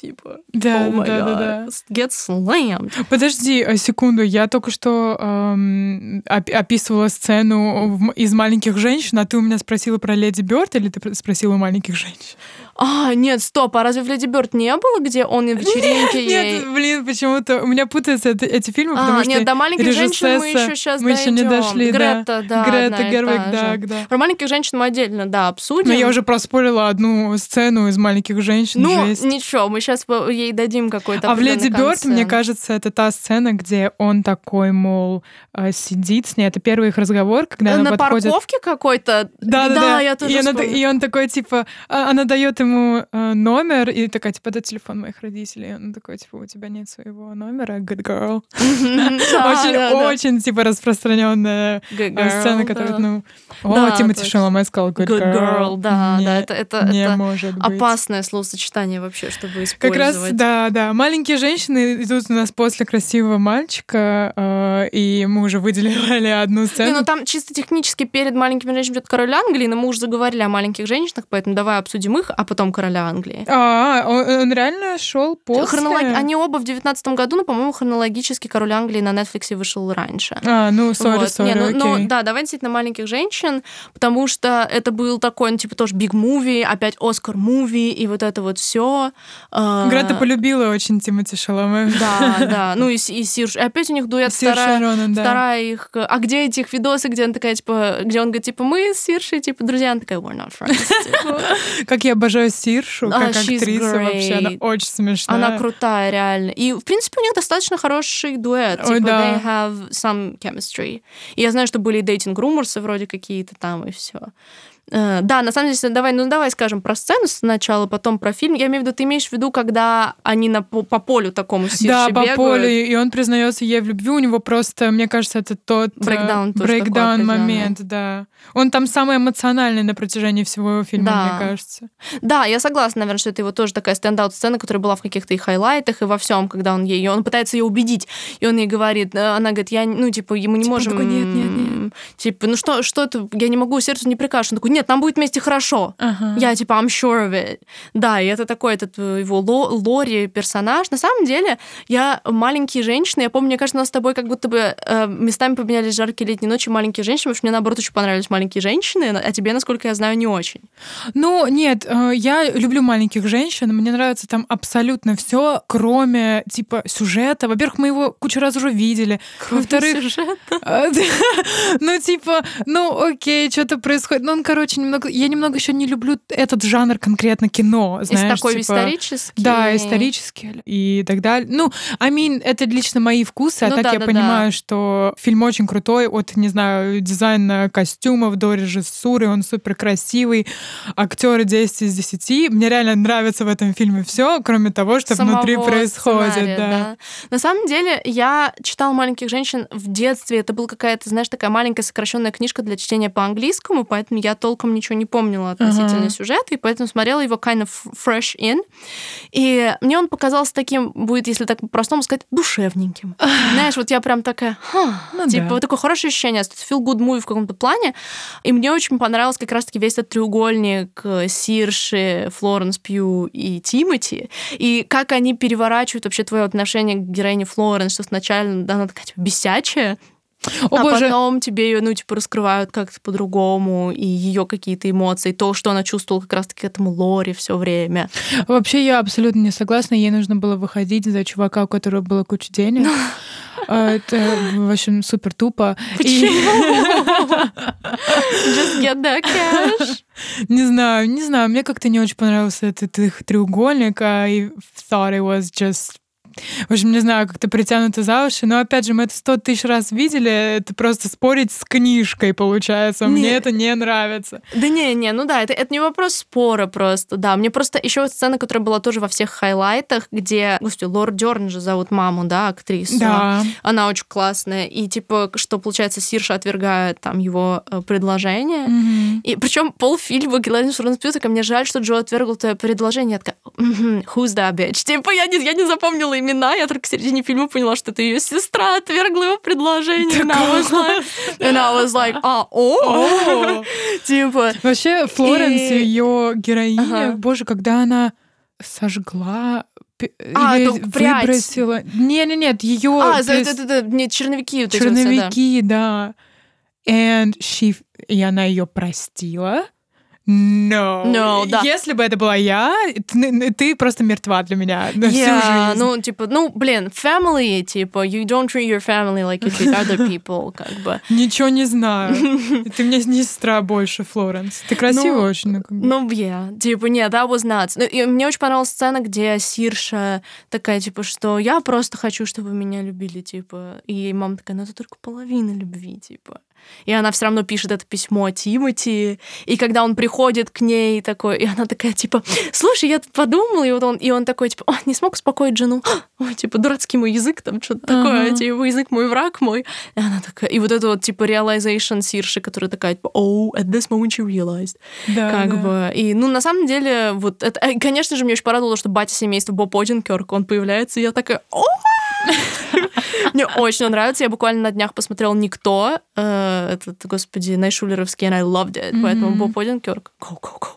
типа, Да, oh да, да, да. get slammed. Подожди э, секунду, я только что эм, оп- описывала сцену из маленьких женщин, а ты у меня спросила про Леди Бёрд или ты пр- спросила маленьких женщин? А, нет, стоп, а разве в Леди Бёрд не было, где он на вечеринке ей... Нет, блин, почему-то у меня путаются это- эти фильмы, А, потому что нет, до маленьких женщин мы еще сейчас мы еще не дошли, да. Грета, да. Грета одна и Гервиг, та да, да. Про маленьких женщин мы отдельно, да, обсудим. Но я уже проспорила одну сцену из маленьких женщин. Ну, жесть. ничего, мы сейчас ей дадим какой-то А в Леди Бёрд, мне кажется, это та сцена, где он такой, мол, э, сидит с ней. Это первый их разговор, когда она На подходит. парковке какой-то? Да, да, да. я тоже и, она- и он такой, типа, а, она дает ему э, номер, и такая, типа, это телефон моих родителей. И он такой, типа, у тебя нет своего номера, good girl. (laughs) Да, очень, да, да. очень, типа, распространенная э, сцена, которая, да. ну, о, Да, Тимати. Шаломе сказал good, Good girl, да, да, это, это, не может быть. опасное словосочетание вообще, чтобы использовать. Как раз, да, да. Маленькие женщины идут у нас после красивого мальчика, э, и мы уже выделили (laughs) одну Не, сцену. ну там чисто технически перед маленькими женщинами идет король Англии, но мы уже заговорили о маленьких женщинах, поэтому давай обсудим их, а потом короля Англии. А, он, он реально шел после. Хронолог- Они оба в девятнадцатом году, но, по-моему, хронологически король Англии на Netflix вышел раньше. А, ну, сори, Вот. сори, Не, ну, ну, окей. да, давай действительно маленьких женщин, потому что это был такой, ну, типа, тоже биг муви, опять Оскар муви, и вот это вот все. Грета полюбила очень Тимати Шаломе. Да, (laughs) да. Ну и, и Сирж. И опять у них дуэт Сир вторая, Шаронан, да. вторая их. А где этих видосы, где она такая, типа, где он говорит, типа, мы с Сиршей, типа, друзья, она такая, we're not friends. (laughs) Типа, Как я обожаю Сиршу, А, как актриса вообще. Она очень смешная. Она крутая, реально. И, в принципе, у них достаточно хороший дуэт. Типа, they have some chemistry. И я знаю, что были дейтинг руморсы вроде какие-то там, и все. Да, на самом деле, давай, ну давай скажем про сцену сначала, потом про фильм. Я имею в виду, ты имеешь в виду, когда они на, по, по полю такому Сирше Да, по бегают? полю, и он признается ей в любви. У него просто, мне кажется, это тот э, Брейкдаун брейкдаун момент, да. Он там самый эмоциональный на протяжении всего фильма, Да. мне кажется. Да, я согласна, наверное, что это его тоже такая стендаут-сцена, которая была в каких-то и хайлайтах, и во всем, когда он ей, он пытается ее убедить, и он ей говорит, э, она говорит, я, ну, типа, мы не Типа, можем... такой, «Нет, нет, нет». Типа, ну что, что это, я не могу, сердцу не прикажешь. Он такой, нет, нам будет вместе хорошо. Ага. Я типа, I'm sure of it. Да, и это такой этот э, его ло- Лори персонаж. На самом деле, я маленькие женщины, я помню, мне кажется, у нас с тобой как будто бы э, местами поменялись жаркие летние ночи маленькие женщины, потому что мне, наоборот, очень понравились маленькие женщины, а тебе, насколько я знаю, не очень. Ну, нет, э, я люблю маленьких женщин, мне нравится там абсолютно все, кроме, типа, сюжета. Во-первых, мы его кучу раз уже видели. Во-вторых, Сюжет. (laughs) э, ну, типа, ну, окей, что-то происходит. Ну, он, короче, немного... Я немного еще не люблю этот жанр конкретно кино, Из знаешь, такой типа... исторический. Да, исторический и так далее. Ну, I mean, это лично мои вкусы, а Ну так да, я да, понимаю, да. что фильм очень крутой, от, не знаю, дизайна костюмов до режиссуры, он супер красивый, актеры 10 из 10. Мне реально нравится в этом фильме все, кроме того, что самого внутри происходит. сценария, да. На самом деле, я читала маленьких женщин в детстве. Это была какая-то, знаешь, такая маленькая сокращенная книжка для чтения по английскому, поэтому я толком ничего не помнила относительно Ага. сюжета, и поэтому смотрела его kind of fresh in. И мне он показался таким, будет, если так по-простому сказать, душевненьким. (laughs) Знаешь, вот я прям такая. Ну типа да. вот такое хорошее ощущение, feel good movie в каком-то плане. И мне очень понравился как раз-таки весь этот треугольник э, Сирши, Флоренс Пью и Тимати. И как они переворачивают вообще твое отношение к героине Флоренс, что сначала она такая типа бесячая, О, а боже, потом тебе ее, ну, типа, раскрывают как-то по-другому, и ее какие-то эмоции, то, что она чувствовала как раз-таки к этому Лори все время. вообще я абсолютно не согласна. Ей нужно было выходить за чувака, у которого было куча денег. (laughs) А, Это, в общем, супер тупо. И- (laughs) Just get that cash. Не знаю, не знаю. Мне как-то не очень понравился этот их треугольник. I thought it was just В общем, не знаю, как-то притянуто за уши, но опять же, мы это сто тысяч раз видели, это просто спорить с книжкой получается. Не. Мне это не нравится. Да не, не, ну да, это, это не вопрос спора просто, да. Мне просто еще сцена, которая была тоже во всех хайлайтах, где, господи, Лорд Дерн же зовут маму, да, актрису. Да. Она очень классная. И типа, что получается, Сирша отвергает там его э, предложение. Mm-hmm. И причем полфильма Гелендиш Ронспьютека, мне жаль, что Джо отвергл твое предложение. Я такая, mm-hmm, who's that bitch? Типа, я не, я не запомнила имена, я только в середине фильма поняла, что это ее сестра отвергла его предложение. And I was like, and I was like а, о, типа. Вообще, Флоренс, ее героиня, боже, когда она сожгла а, или выбросила. Не, не, нет, ее. А, за, это, это, нет, черновики. Вот черновики, да. да. And she, и она ее простила. No. no да. Если бы это была я, ты, ты просто мертва для меня на yeah, всю жизнь. Ну, типа, ну, блин, family, типа, you don't treat your family like you treat other people, как бы. (laughs) Ничего не знаю. Ты мне не сестра больше, Флоренс. Ты красивая ну, очень. Ну, ну, yeah. Типа, нет, that was nuts. Ну, и мне очень понравилась сцена, где Сирша такая, типа, что я просто хочу, чтобы меня любили, типа. И мама такая, ну, это только половина любви, типа и она все равно пишет это письмо Тимати, и когда он приходит к ней такой, и она такая, типа, слушай, я тут подумала, и вот он, и он такой, типа, не смог успокоить жену, (gasps) ой, типа, дурацкий мой язык, там что-то uh-huh. такое, типа, язык мой враг мой, и она такая, и вот это вот, типа, realization Сирши, которая такая, типа, oh, at this moment you realized, да, как да. бы, и, ну, на самом деле, вот, это, э, конечно же, мне очень порадовало, что батя семейства Боб Одинкерк, он появляется, и я такая, о, мне очень нравится. Я буквально на днях посмотрела «Никто», э, этот, господи, Найшулеровский, and I loved it. Mm-hmm. Поэтому Боб Оденкерк, go, go, go.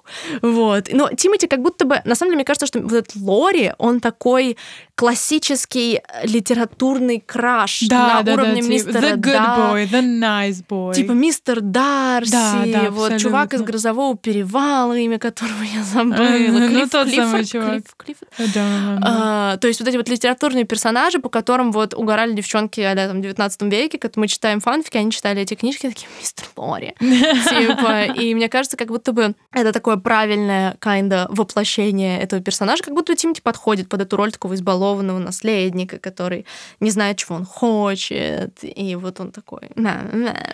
Вот. Но Тимати как будто бы... На самом деле, мне кажется, что вот этот Лори, он такой классический литературный краш да, на да, уровне да, мистера The good да, boy, the nice boy. Типа мистер Дарси, да, да, вот чувак из «Грозового перевала», имя которого я забыла. Клифф, ну, тот Клиффорд, самый чувак. Клифф, Клифф. Да, да. А, то есть вот эти вот литературные персонажи, по которым вот угорали девчонки а там, в 19 веке, когда мы читаем фанфики, они читали эти книжки, такие, мистер Лори. Типа, и мне кажется, как будто бы это такое правильное kinda воплощение этого персонажа, как будто Тимати подходит под эту роль такого избалованного наследника, который не знает, чего он хочет, и вот он такой...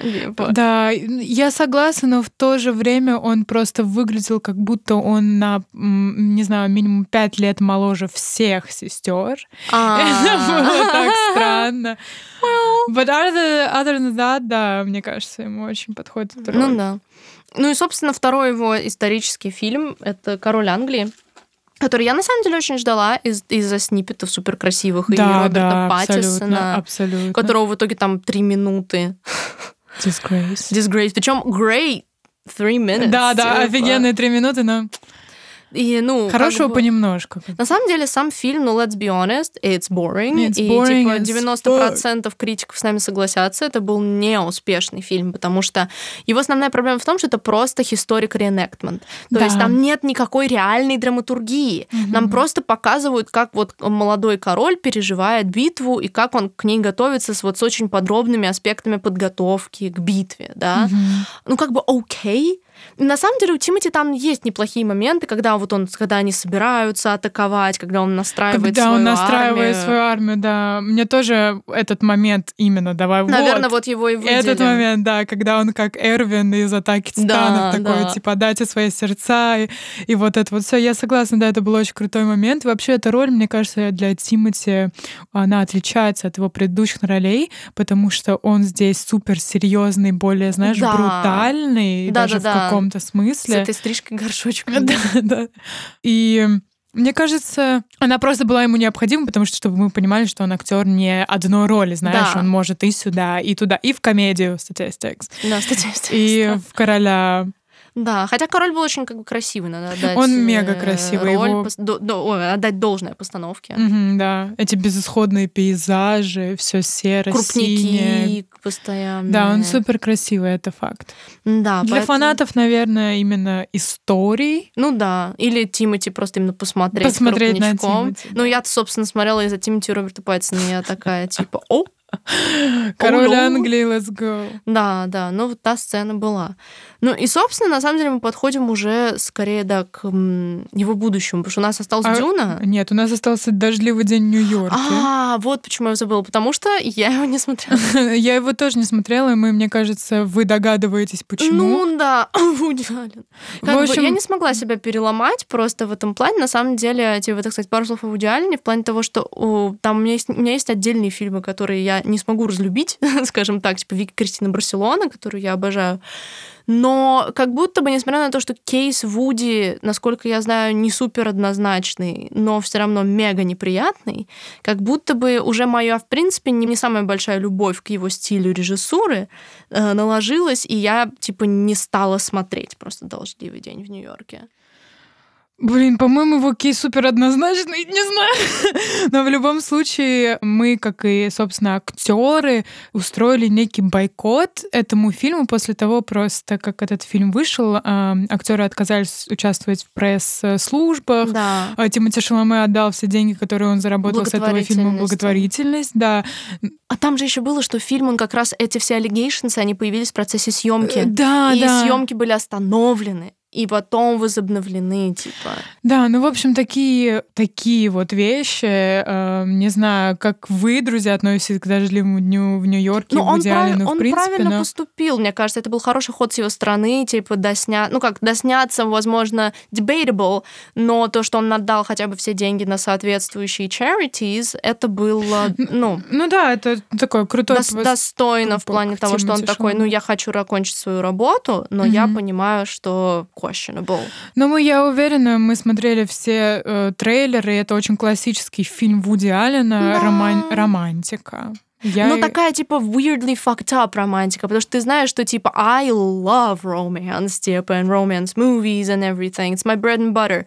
Типа. Да, я согласна, но в то же время он просто выглядел, как будто он на, не знаю, минимум пять лет моложе всех сестер. А. (laughs) Это было так странно. But other, other than that, да, мне кажется, ему очень подходит. Ну да. Ну и, собственно, второй его исторический фильм — это «Король Англии», который я на самом деле очень ждала из- из-за сниппетов супер красивых да, и Роберта да, Паттисона, абсолютно, абсолютно. которого в итоге там три минуты. Disgrace. Disgrace. Причем great three minutes. Да, да, типа. офигенные три минуты, но И, ну, хорошего как бы... понемножку. На самом деле, сам фильм, ну, let's be honest, it's boring. It's и, boring типа, as 90% критиков с нами согласятся, это был неуспешный фильм, потому что его основная проблема в том, что это просто historic reenactment. То Да. есть там нет никакой реальной драматургии. Мгм. Нам просто показывают, как вот молодой король переживает битву и как он к ней готовится с вот с очень подробными аспектами подготовки к битве, да. Мгм. Ну, как бы окей. На самом деле у Тимати там есть неплохие моменты, когда вот он, когда они собираются атаковать, когда он настраивает Когда свою он настраивает армию. свою армию, да. Мне тоже этот момент именно давай Наверное, вот. вот его и выделим. Этот момент, да, когда он как Эрвин из атаки Да, титанов такой, да. типа, дайте свои сердца, и, и вот это вот все. Я согласна, да, это был очень крутой момент. Вообще, эта роль, мне кажется, для Тимати, она отличается от его предыдущих ролей, потому что он здесь супер серьезный, более, знаешь, Да. брутальный, Да, даже да, в да. Каком-то С смысле. этой стрижкой горшочком. (laughs) Да, да. И мне кажется, она просто была ему необходима, потому что, чтобы мы понимали, что он актер не одной роли, знаешь, Да. он может и сюда, и туда, и в комедию Statistics, Да, статистика. и в короля. Да, хотя король был очень как бы красивый, надо отдать. Он э, мега красивый, Роль, его- до- до- ой, отдать должное постановке. Мгм, да, эти безысходные пейзажи, все серо, синее. Крупники постоянно. Да, он супер красивый, это факт. Да, Для поэтому- фанатов, наверное, именно историй. Ну да, или Тимати просто именно посмотреть Посмотреть на. Тимати, Ну, я-то, собственно, смотрела из-за Тимати Роберта Паттисона, и я такая, типа, о, Король Англии, let's go. Да, да, ну вот та сцена была. Ну и, собственно, на самом деле мы подходим уже скорее, да, к его будущему, потому что у нас осталась а, Дюна. Нет, у нас остался «Дождливый день в Нью-Йорке». А, вот почему я забыла, потому что я его не смотрела. (laughs) я его тоже не смотрела, и мы, мне кажется, вы догадываетесь, почему. Ну да, (laughs) Вуди Аллен. в общем... бы, я не смогла себя переломать просто в этом плане. На самом деле, тебе, так сказать, пару слов о Вуди Аллене в плане того, что о, там у меня, есть, у меня есть отдельные фильмы, которые я не смогу разлюбить, (laughs) скажем так, типа Вики Кристина Барселона, которую я обожаю. Но как будто бы, несмотря на то, что кейс Вуди, насколько я знаю, не супер однозначный, но все равно мега неприятный, как будто бы уже моя, в принципе, не, не самая большая любовь к его стилю режиссуры э, наложилась, и я, типа, не стала смотреть просто «Дождливый день в Нью-Йорке». Блин, по-моему, его кейс супер однозначный, не знаю. (laughs) Но в любом случае мы, как и, собственно, актеры, устроили некий бойкот этому фильму после того, просто как этот фильм вышел, э, актеры отказались участвовать в пресс-службах. Да. А Тимоти Шаломе отдал все деньги, которые он заработал с этого фильма, благотворительность, да. А там же еще было, что фильм, он как раз эти все allegations, они появились в процессе съемки. Да, и да. съемки были остановлены и потом возобновлены, типа. Да, ну, в общем, такие, такие вот вещи. Э, не знаю, как вы, друзья, относитесь к дождливому дню в Нью-Йорке, ну, он, прав... ну, он принципе, правильно но... поступил. Мне кажется, это был хороший ход с его стороны, типа, досня... ну, как, досняться, возможно, debatable, но то, что он отдал хотя бы все деньги на соответствующие charities, это было, ну... Ну да, это такой крутой... Дос- достойно в плане того, что он такой, ну, я хочу окончить свою работу, но mm-hmm. я понимаю, что questionable. Ну, мы, я уверена, мы смотрели все э, трейлеры, это очень классический фильм Вуди Аллена, да. роман, романтика. Я... Ну, такая, типа, weirdly fucked up романтика, потому что ты знаешь, что, типа, I love romance, типа, and romance movies and everything, it's my bread and butter.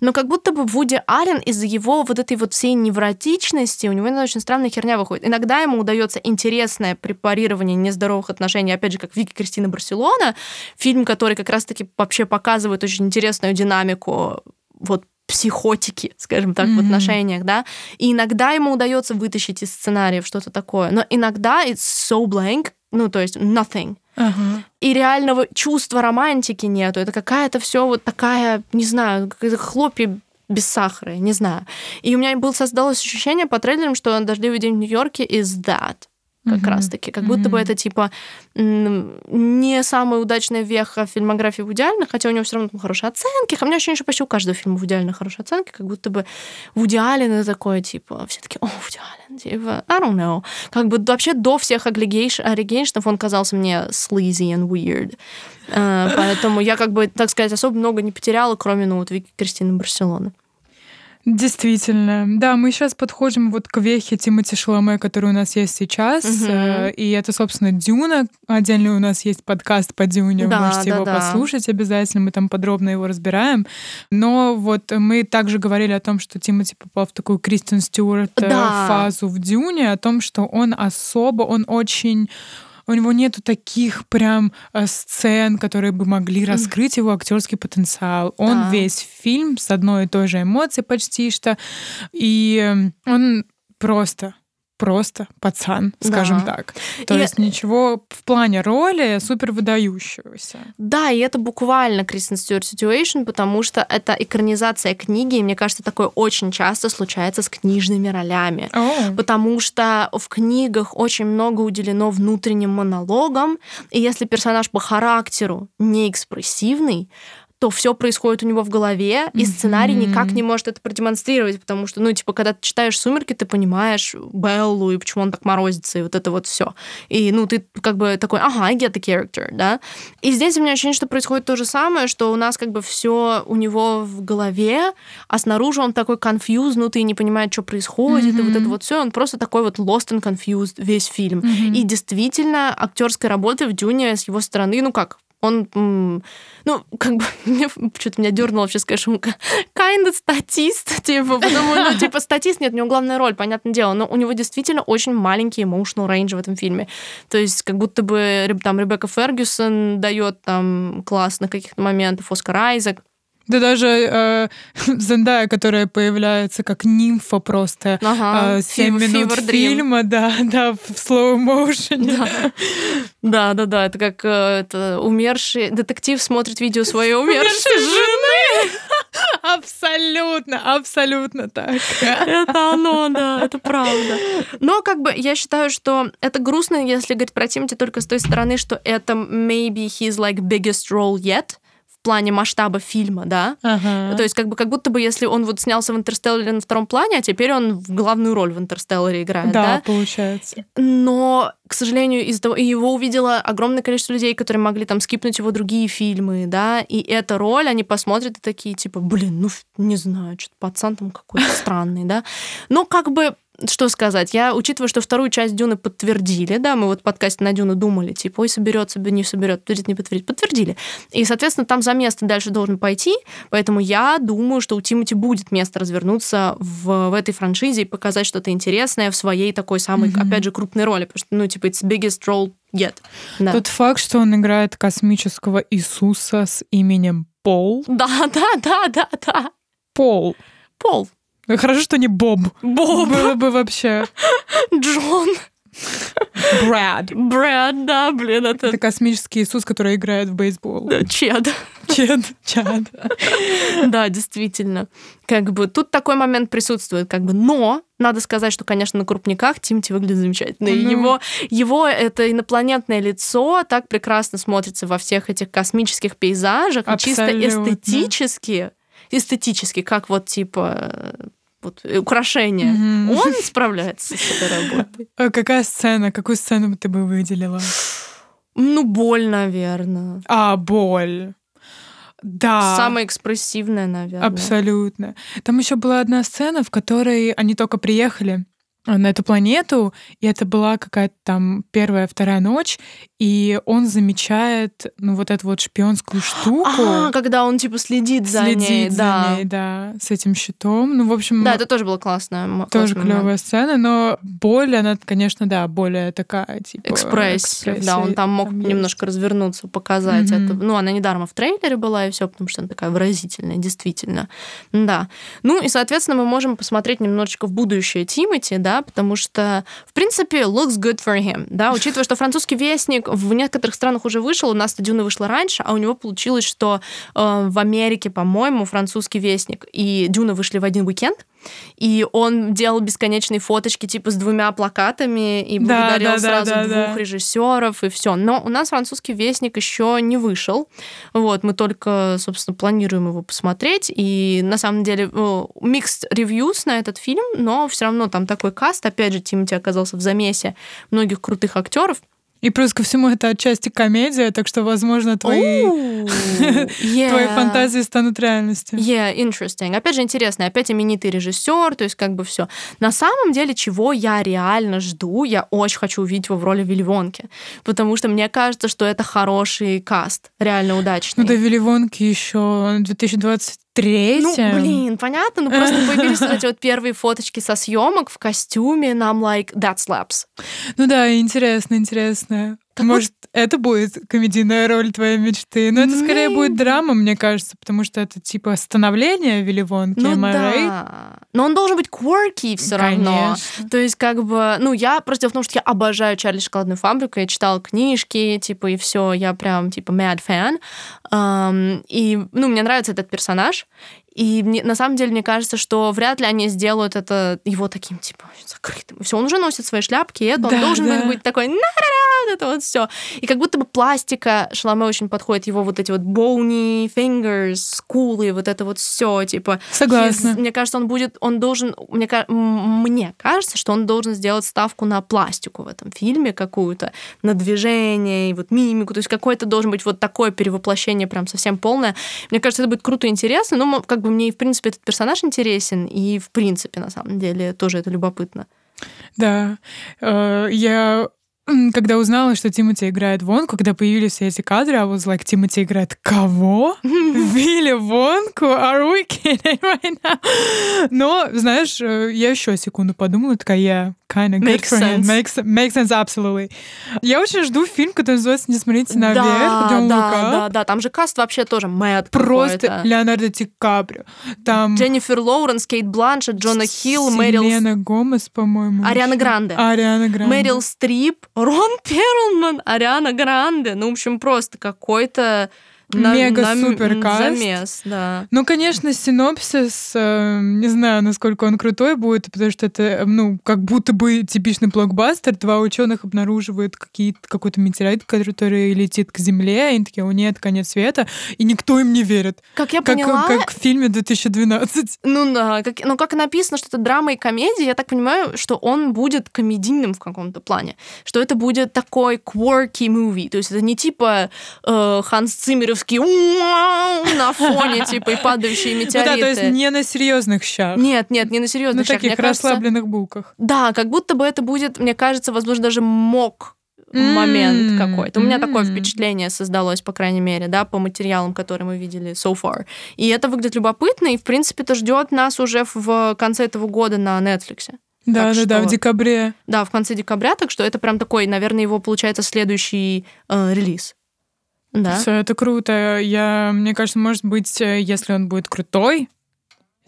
Но как будто бы Вуди Аллен из-за его вот этой вот всей невротичности, у него иногда очень странная херня выходит. Иногда ему удается интересное препарирование нездоровых отношений, опять же, как Вики Кристина Барселона, фильм, который как раз-таки вообще показывает очень интересную динамику вот психотики, скажем так, mm-hmm. в отношениях, да, и иногда ему удается вытащить из сценариев что-то такое, но иногда it's so blank, ну, то есть nothing. Uh-huh. И реального чувства романтики нету. Это какая-то все вот такая, не знаю, хлопья без сахара, не знаю. И у меня был создалось ощущение по трейлерам, что «Дождливый день в Нью-Йорке» is that как mm-hmm. раз-таки. Как будто mm-hmm. бы это, типа, не самая удачная веха фильмографии Вуди Аллена, хотя у него все равно там хорошие оценки. У меня ощущение, что почти у каждого фильма Вуди Аллена хорошие оценки, как будто бы Вуди это такое, типа, все таки о, Вуди типа, I don't know. Как бы вообще до всех агрегейшнов он казался мне sleazy and weird. Uh, поэтому я, как бы, так сказать, особо много не потеряла, кроме, ну, вот Вики Кристины Барселоны. Действительно. Да, мы сейчас подходим вот к вехе Тимати Шаломе, который у нас есть сейчас. Угу. И это, собственно, Дюна. Отдельно у нас есть подкаст по Дюне. Да, Вы можете да, его да. послушать обязательно. Мы там подробно его разбираем. Но вот мы также говорили о том, что Тимати попал в такую Кристен Стюарт э, да. фазу в Дюне, о том, что он особо, он очень у него нету таких прям э, сцен, которые бы могли раскрыть его актерский потенциал. Он да. весь фильм с одной и той же эмоцией почти что, и эм, он просто просто пацан, скажем да. так. То и... есть ничего в плане роли супер выдающегося. Да, и это буквально Кристен Стюарт Situation, потому что это экранизация книги, и мне кажется, такое очень часто случается с книжными ролями. Oh. Потому что в книгах очень много уделено внутренним монологам, и если персонаж по характеру не экспрессивный, то все происходит у него в голове, и сценарий mm-hmm. никак не может это продемонстрировать, потому что, ну, типа, когда ты читаешь «Сумерки», ты понимаешь Беллу и почему он так морозится, и вот это вот все. И, ну, ты как бы такой, ага, I get the character, да? И здесь у меня ощущение, что происходит то же самое, что у нас как бы все у него в голове, а снаружи он такой confused, и не понимает, что происходит, mm-hmm. и вот это вот все, он просто такой вот lost and confused весь фильм. Mm-hmm. И действительно, актерская работа в Дюне с его стороны, ну как, он, ну, как бы, (laughs) что-то меня дернуло вообще он kind of статист, (laughs) типа, потому, ну, типа, статист, нет, у него главная роль, понятное дело, но у него действительно очень маленький emotional range в этом фильме. То есть, как будто бы там Ребекка Фергюсон дает там класс на каких-то моментах, Оскар Айзек, Да даже э, (laughs) Зендая, которая появляется как нимфа просто ага. э, 7 Фи- минут фильма, (laughs) да, да, в motion. Да. да, да, да, это как э, это, умерший детектив смотрит видео своей умершей жены. (laughs) Абсолютно, абсолютно так. Это оно, да, это правда. Но как бы я считаю, что это грустно, если говорить про Тимати только с той стороны, что это maybe he's like biggest role yet плане масштаба фильма, да. Ага. То есть как бы как будто бы если он вот снялся в «Интерстелларе» на втором плане, а теперь он в главную роль в «Интерстелларе» играет, да? Да, получается. Но, к сожалению, из-за того, его увидело огромное количество людей, которые могли там скипнуть его другие фильмы, да, и эта роль, они посмотрят и такие, типа, блин, ну, не знаю, что-то пацан там какой-то (laughs) странный, да. Но как бы что сказать? Я, учитывая, что вторую часть Дюны подтвердили, да, мы вот в подкасте на Дюну думали, типа, ой, соберется, не соберет, подтвердит, не подтвердит, подтвердили. И, соответственно, там за место дальше должен пойти, поэтому я думаю, что у Тимати будет место развернуться в, в этой франшизе и показать что-то интересное в своей такой самой, mm-hmm. опять же, крупной роли, потому что, ну, типа, it's biggest role yet. Да. Тот факт, что он играет космического Иисуса с именем Пол. Да, да, да, да, да. Пол. Пол. Хорошо, что не Боб. Боб. Было бы вообще. Джон. Брэд. Брэд, да, блин, это... Это космический Иисус, который играет в бейсбол. Да, Чед. Чед, Чад. Да, действительно. Как бы тут такой момент присутствует, как бы, но надо сказать, что, конечно, на крупниках Тимти выглядит замечательно. Ну... Его, его это инопланетное лицо так прекрасно смотрится во всех этих космических пейзажах. Абсолютно. И чисто эстетически, эстетически, как вот типа вот, э, украшение. Mm-hmm. Он справляется с этой работой. А какая сцена? Какую сцену ты бы выделила? Ну, боль, наверное. А, боль. Да. Самая экспрессивная, наверное. Абсолютно. Там еще была одна сцена, в которой они только приехали на эту планету, и это была какая-то там первая, вторая ночь, и он замечает, ну, вот эту вот шпионскую штуку. А, когда он, типа, следит за следит ней. за да. ней, да, с этим щитом. Ну, в общем... Да, это тоже была классная. Тоже клевая сцена, но боль, она, конечно, да, более такая, типа... Экспрессия. Да, он там мог там немножко есть. развернуться, показать mm-hmm. это. Ну, она недаром в трейлере была, и все, потому что она такая выразительная, действительно. Да. Ну, и, соответственно, мы можем посмотреть немножечко в будущее Тимати, да, потому что, в принципе, looks good for him, да, (laughs) учитывая, что французский вестник в некоторых странах уже вышел, у нас Дюна вышла раньше, а у него получилось, что э, в Америке, по-моему, французский вестник и Дюна вышли в один уикенд, и он делал бесконечные фоточки типа с двумя плакатами и благодарил да, да, сразу да, да, двух да. режиссеров и все. Но у нас французский вестник еще не вышел. Вот, мы только, собственно, планируем его посмотреть. И на самом деле микс ревьюс на этот фильм, но все равно там такой каст. Опять же, Тимати оказался в замесе многих крутых актеров. И плюс ко всему это отчасти комедия, так что, возможно, твои, (laughs) yeah. твои фантазии станут реальностью. Yeah, interesting. Опять же, интересно, опять именитый режиссер, то есть как бы все. На самом деле, чего я реально жду, я очень хочу увидеть его в роли Вилли Вонки, потому что мне кажется, что это хороший каст, реально удачный. Ну да, Вилли Вонки еще 2020 третьем. Ну, блин, понятно, ну просто появились вот эти вот первые фоточки со съемок в костюме, нам like, that slaps. Ну да, интересно, интересно. Так Может, вот... это будет комедийная роль твоей мечты? Но это скорее Maybe. будет драма, мне кажется, потому что это типа становление Вилли Вонки, ну, да. Right? Но он должен быть quirky все равно. То есть, как бы, ну, я просто в том, что я обожаю Чарли Шоколадную фабрику, я читала книжки, типа, и все, я прям, типа, mad fan. Um, и, ну, мне нравится этот персонаж. И мне, на самом деле, мне кажется, что вряд ли они сделают это его таким, типа, закрытым. Все, он уже носит свои шляпки, и это да, он должен да. быть такой, на вот это вот все. И как будто бы пластика Шаломе очень подходит, его вот эти вот bony fingers, скулы, вот это вот все, типа. Согласна. Мне кажется, он будет, он должен, мне, мне кажется, что он должен сделать ставку на пластику в этом фильме какую-то, на движение, и вот мимику, то есть какое-то должен быть вот такое перевоплощение прям совсем полное. Мне кажется, это будет круто и интересно, но как бы мне, в принципе, этот персонаж интересен, и в принципе, на самом деле, тоже это любопытно. Да, э, я когда узнала, что Тимати играет Вонку, когда появились все эти кадры, I was like, Тимати играет кого? (laughs) Вилли Вонку? Are we kidding right now? Но, знаешь, э, я еще секунду подумала, такая, я kind of good for him. sense. Makes, makes sense, absolutely. Я очень жду фильм, который называется «Не смотрите наверх», да, да, да, да, там же каст вообще тоже мэд Просто. Леонардо Ди Каприо. Там Дженнифер Лоуренс, Кейт Бланшет, Джона Хилл, Мэрил... Селена Гомес, по-моему. Ариана. Гранде. Ариана Гранде. Мэрил Стрип, Рон Перлман, Ариана Гранде. Ну, в общем, просто какой-то... на- Мега-супер на- каст. Замес, да. Ну, конечно, синопсис, э, не знаю, насколько он крутой будет, потому что это, э, ну, как будто бы типичный блокбастер. Два ученых обнаруживают какие какой-то метеорит, который летит к Земле, и они такие, о нет, конец света, и никто им не верит. Как я Как, поняла, как в фильме 2012. (laughs) ну да, как, ну как написано, что это драма и комедия, я так понимаю, что он будет комедийным в каком-то плане, что это будет такой quirky movie, то есть это не типа э, Ханс Циммеровский «Уау» на фоне, (laughs) типа, и падающие Ну метеориты. да, то есть не на серьезных щах. Нет, нет, не на на серьезных щах. таких Мне кажется, расслабленных булках. Да, как будто бы это будет, мне кажется, возможно, даже мог момент М, какой-то. У меня такое м. впечатление создалось, по крайней мере, да, по материалам, которые мы видели so far. И это выглядит любопытно, и, в принципе, это ждет нас уже в конце этого года на Netflix. Да, Так да, да, что- в декабре. Да, в конце декабря, так что это прям такой, наверное, его, получается, следующий э, релиз. Да. Это круто. Я, мне кажется, может быть, э, если он будет крутой,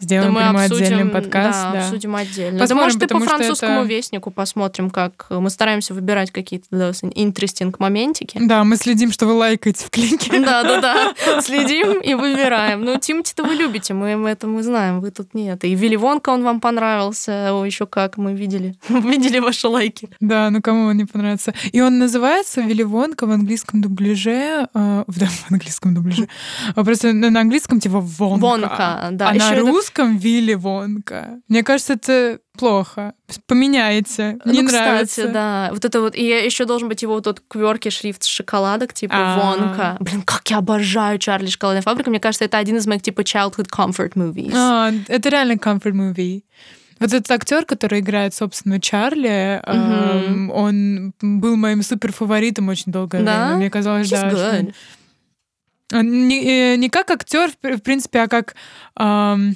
Сделаем мы прямой обсудим, отдельный подкаст. да, да. обсудим отдельно. Посмотрим, да, может, и по французскому это- вестнику посмотрим, как мы стараемся выбирать какие-то да, interesting моментики. Да, мы следим, что вы лайкаете в клике. (laughs) Да, да, да. (laughs) Следим и выбираем. Ну, Тимати-то вы любите, мы, это мы знаем, вы тут нет. И Вилли Вонка он вам понравился, о, еще как мы видели. (laughs) видели ваши лайки. Да, ну кому он не понравится. И он называется Вилли Вонка в английском дубляже. э, в, да, в английском дубляже. Просто на, английском типа Вонка. Вонка, да. А на это- русском Вилли Вонка. Мне кажется, это плохо. Поменяется. Не ну, нравится. кстати, да. Вот это вот. И еще должен быть его вот тот кверкий шрифт шоколадок, типа А. Вонка. Блин, как я обожаю Чарли Шоколадная фабрика. Мне кажется, это один из моих типа childhood comfort movies. А, это реально comfort movie. Вот этот актер, который играет, собственно, Чарли, эм, он был моим супер фаворитом очень долгое Да? время. Мне казалось, He's да, good. Он Не, э, не как актер, в пр- в принципе, а как... ам,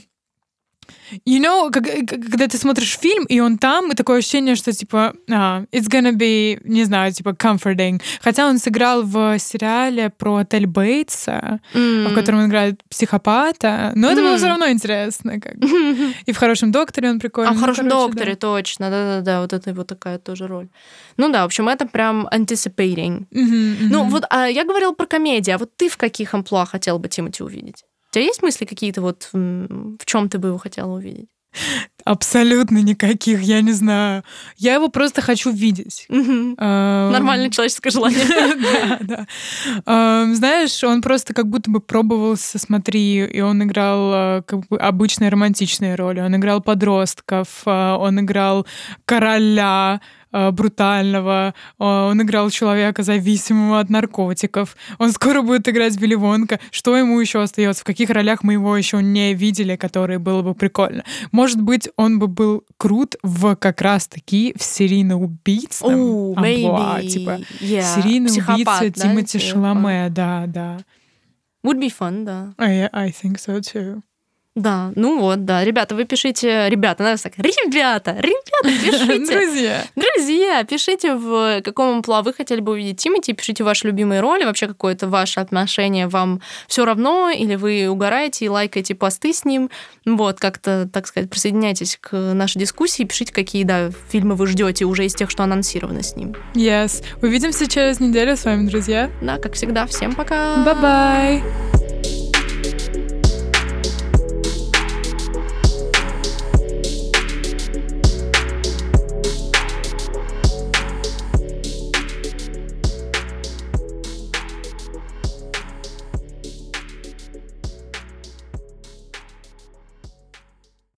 You know, как- э, когда ты смотришь фильм, и он там, и такое ощущение, что, типа, а, it's gonna be, не знаю, типа, comforting. Хотя он сыграл в сериале про отель Бейтса, М. в котором он играет психопата, но это было М. все равно интересно. Как. И в «Хорошем докторе» он прикольный. А в Ну, хорошем короче, докторе, да. точно, да-да-да, вот это вот такая тоже роль. Ну да, в общем, это прям anticipating. Мгм, Ну мгм. вот а я говорила про комедию, а вот ты в каких амплуа хотел бы Тимати увидеть? Тебя есть мысли какие-то вот в чем ты бы его хотела увидеть? Абсолютно никаких, я не знаю. Я его просто хочу видеть. Эм, Нормальное человеческое желание. (laughs) Да, да. Эм, Знаешь, он просто как будто бы пробовался, смотри, и он играл э, как бы обычные романтичные роли. Он играл подростков, э, он играл короля брутального, э, он играл человека зависимого от наркотиков. Он скоро будет играть Вилли Вонка. Что ему еще остается? В каких ролях мы его еще не видели, которые было бы прикольно? Может быть, он бы был крут в как раз-таки в серийно-убийственном Ooh, амплуа, maybe. типа Yeah. Серийный Психопат, убийца да, Тимоти типа? Шаломе, да, да. Would be fun, да. I, I think so too. Да, ну вот, да. Ребята, вы пишите... Ребята, надо так. Ребята, ребята, (laughs) пишите. Друзья. Друзья, пишите, в каком амплуа вы хотели бы увидеть Тимати, пишите ваши любимые роли, вообще какое-то ваше отношение вам все равно, или вы угораете и лайкаете посты с ним. Вот, как-то, так сказать, присоединяйтесь к нашей дискуссии, пишите, какие, да, фильмы вы ждете уже из тех, что анонсированы с ним. Yes. Увидимся через неделю с вами, друзья. Да, как всегда, всем пока! Bye-bye.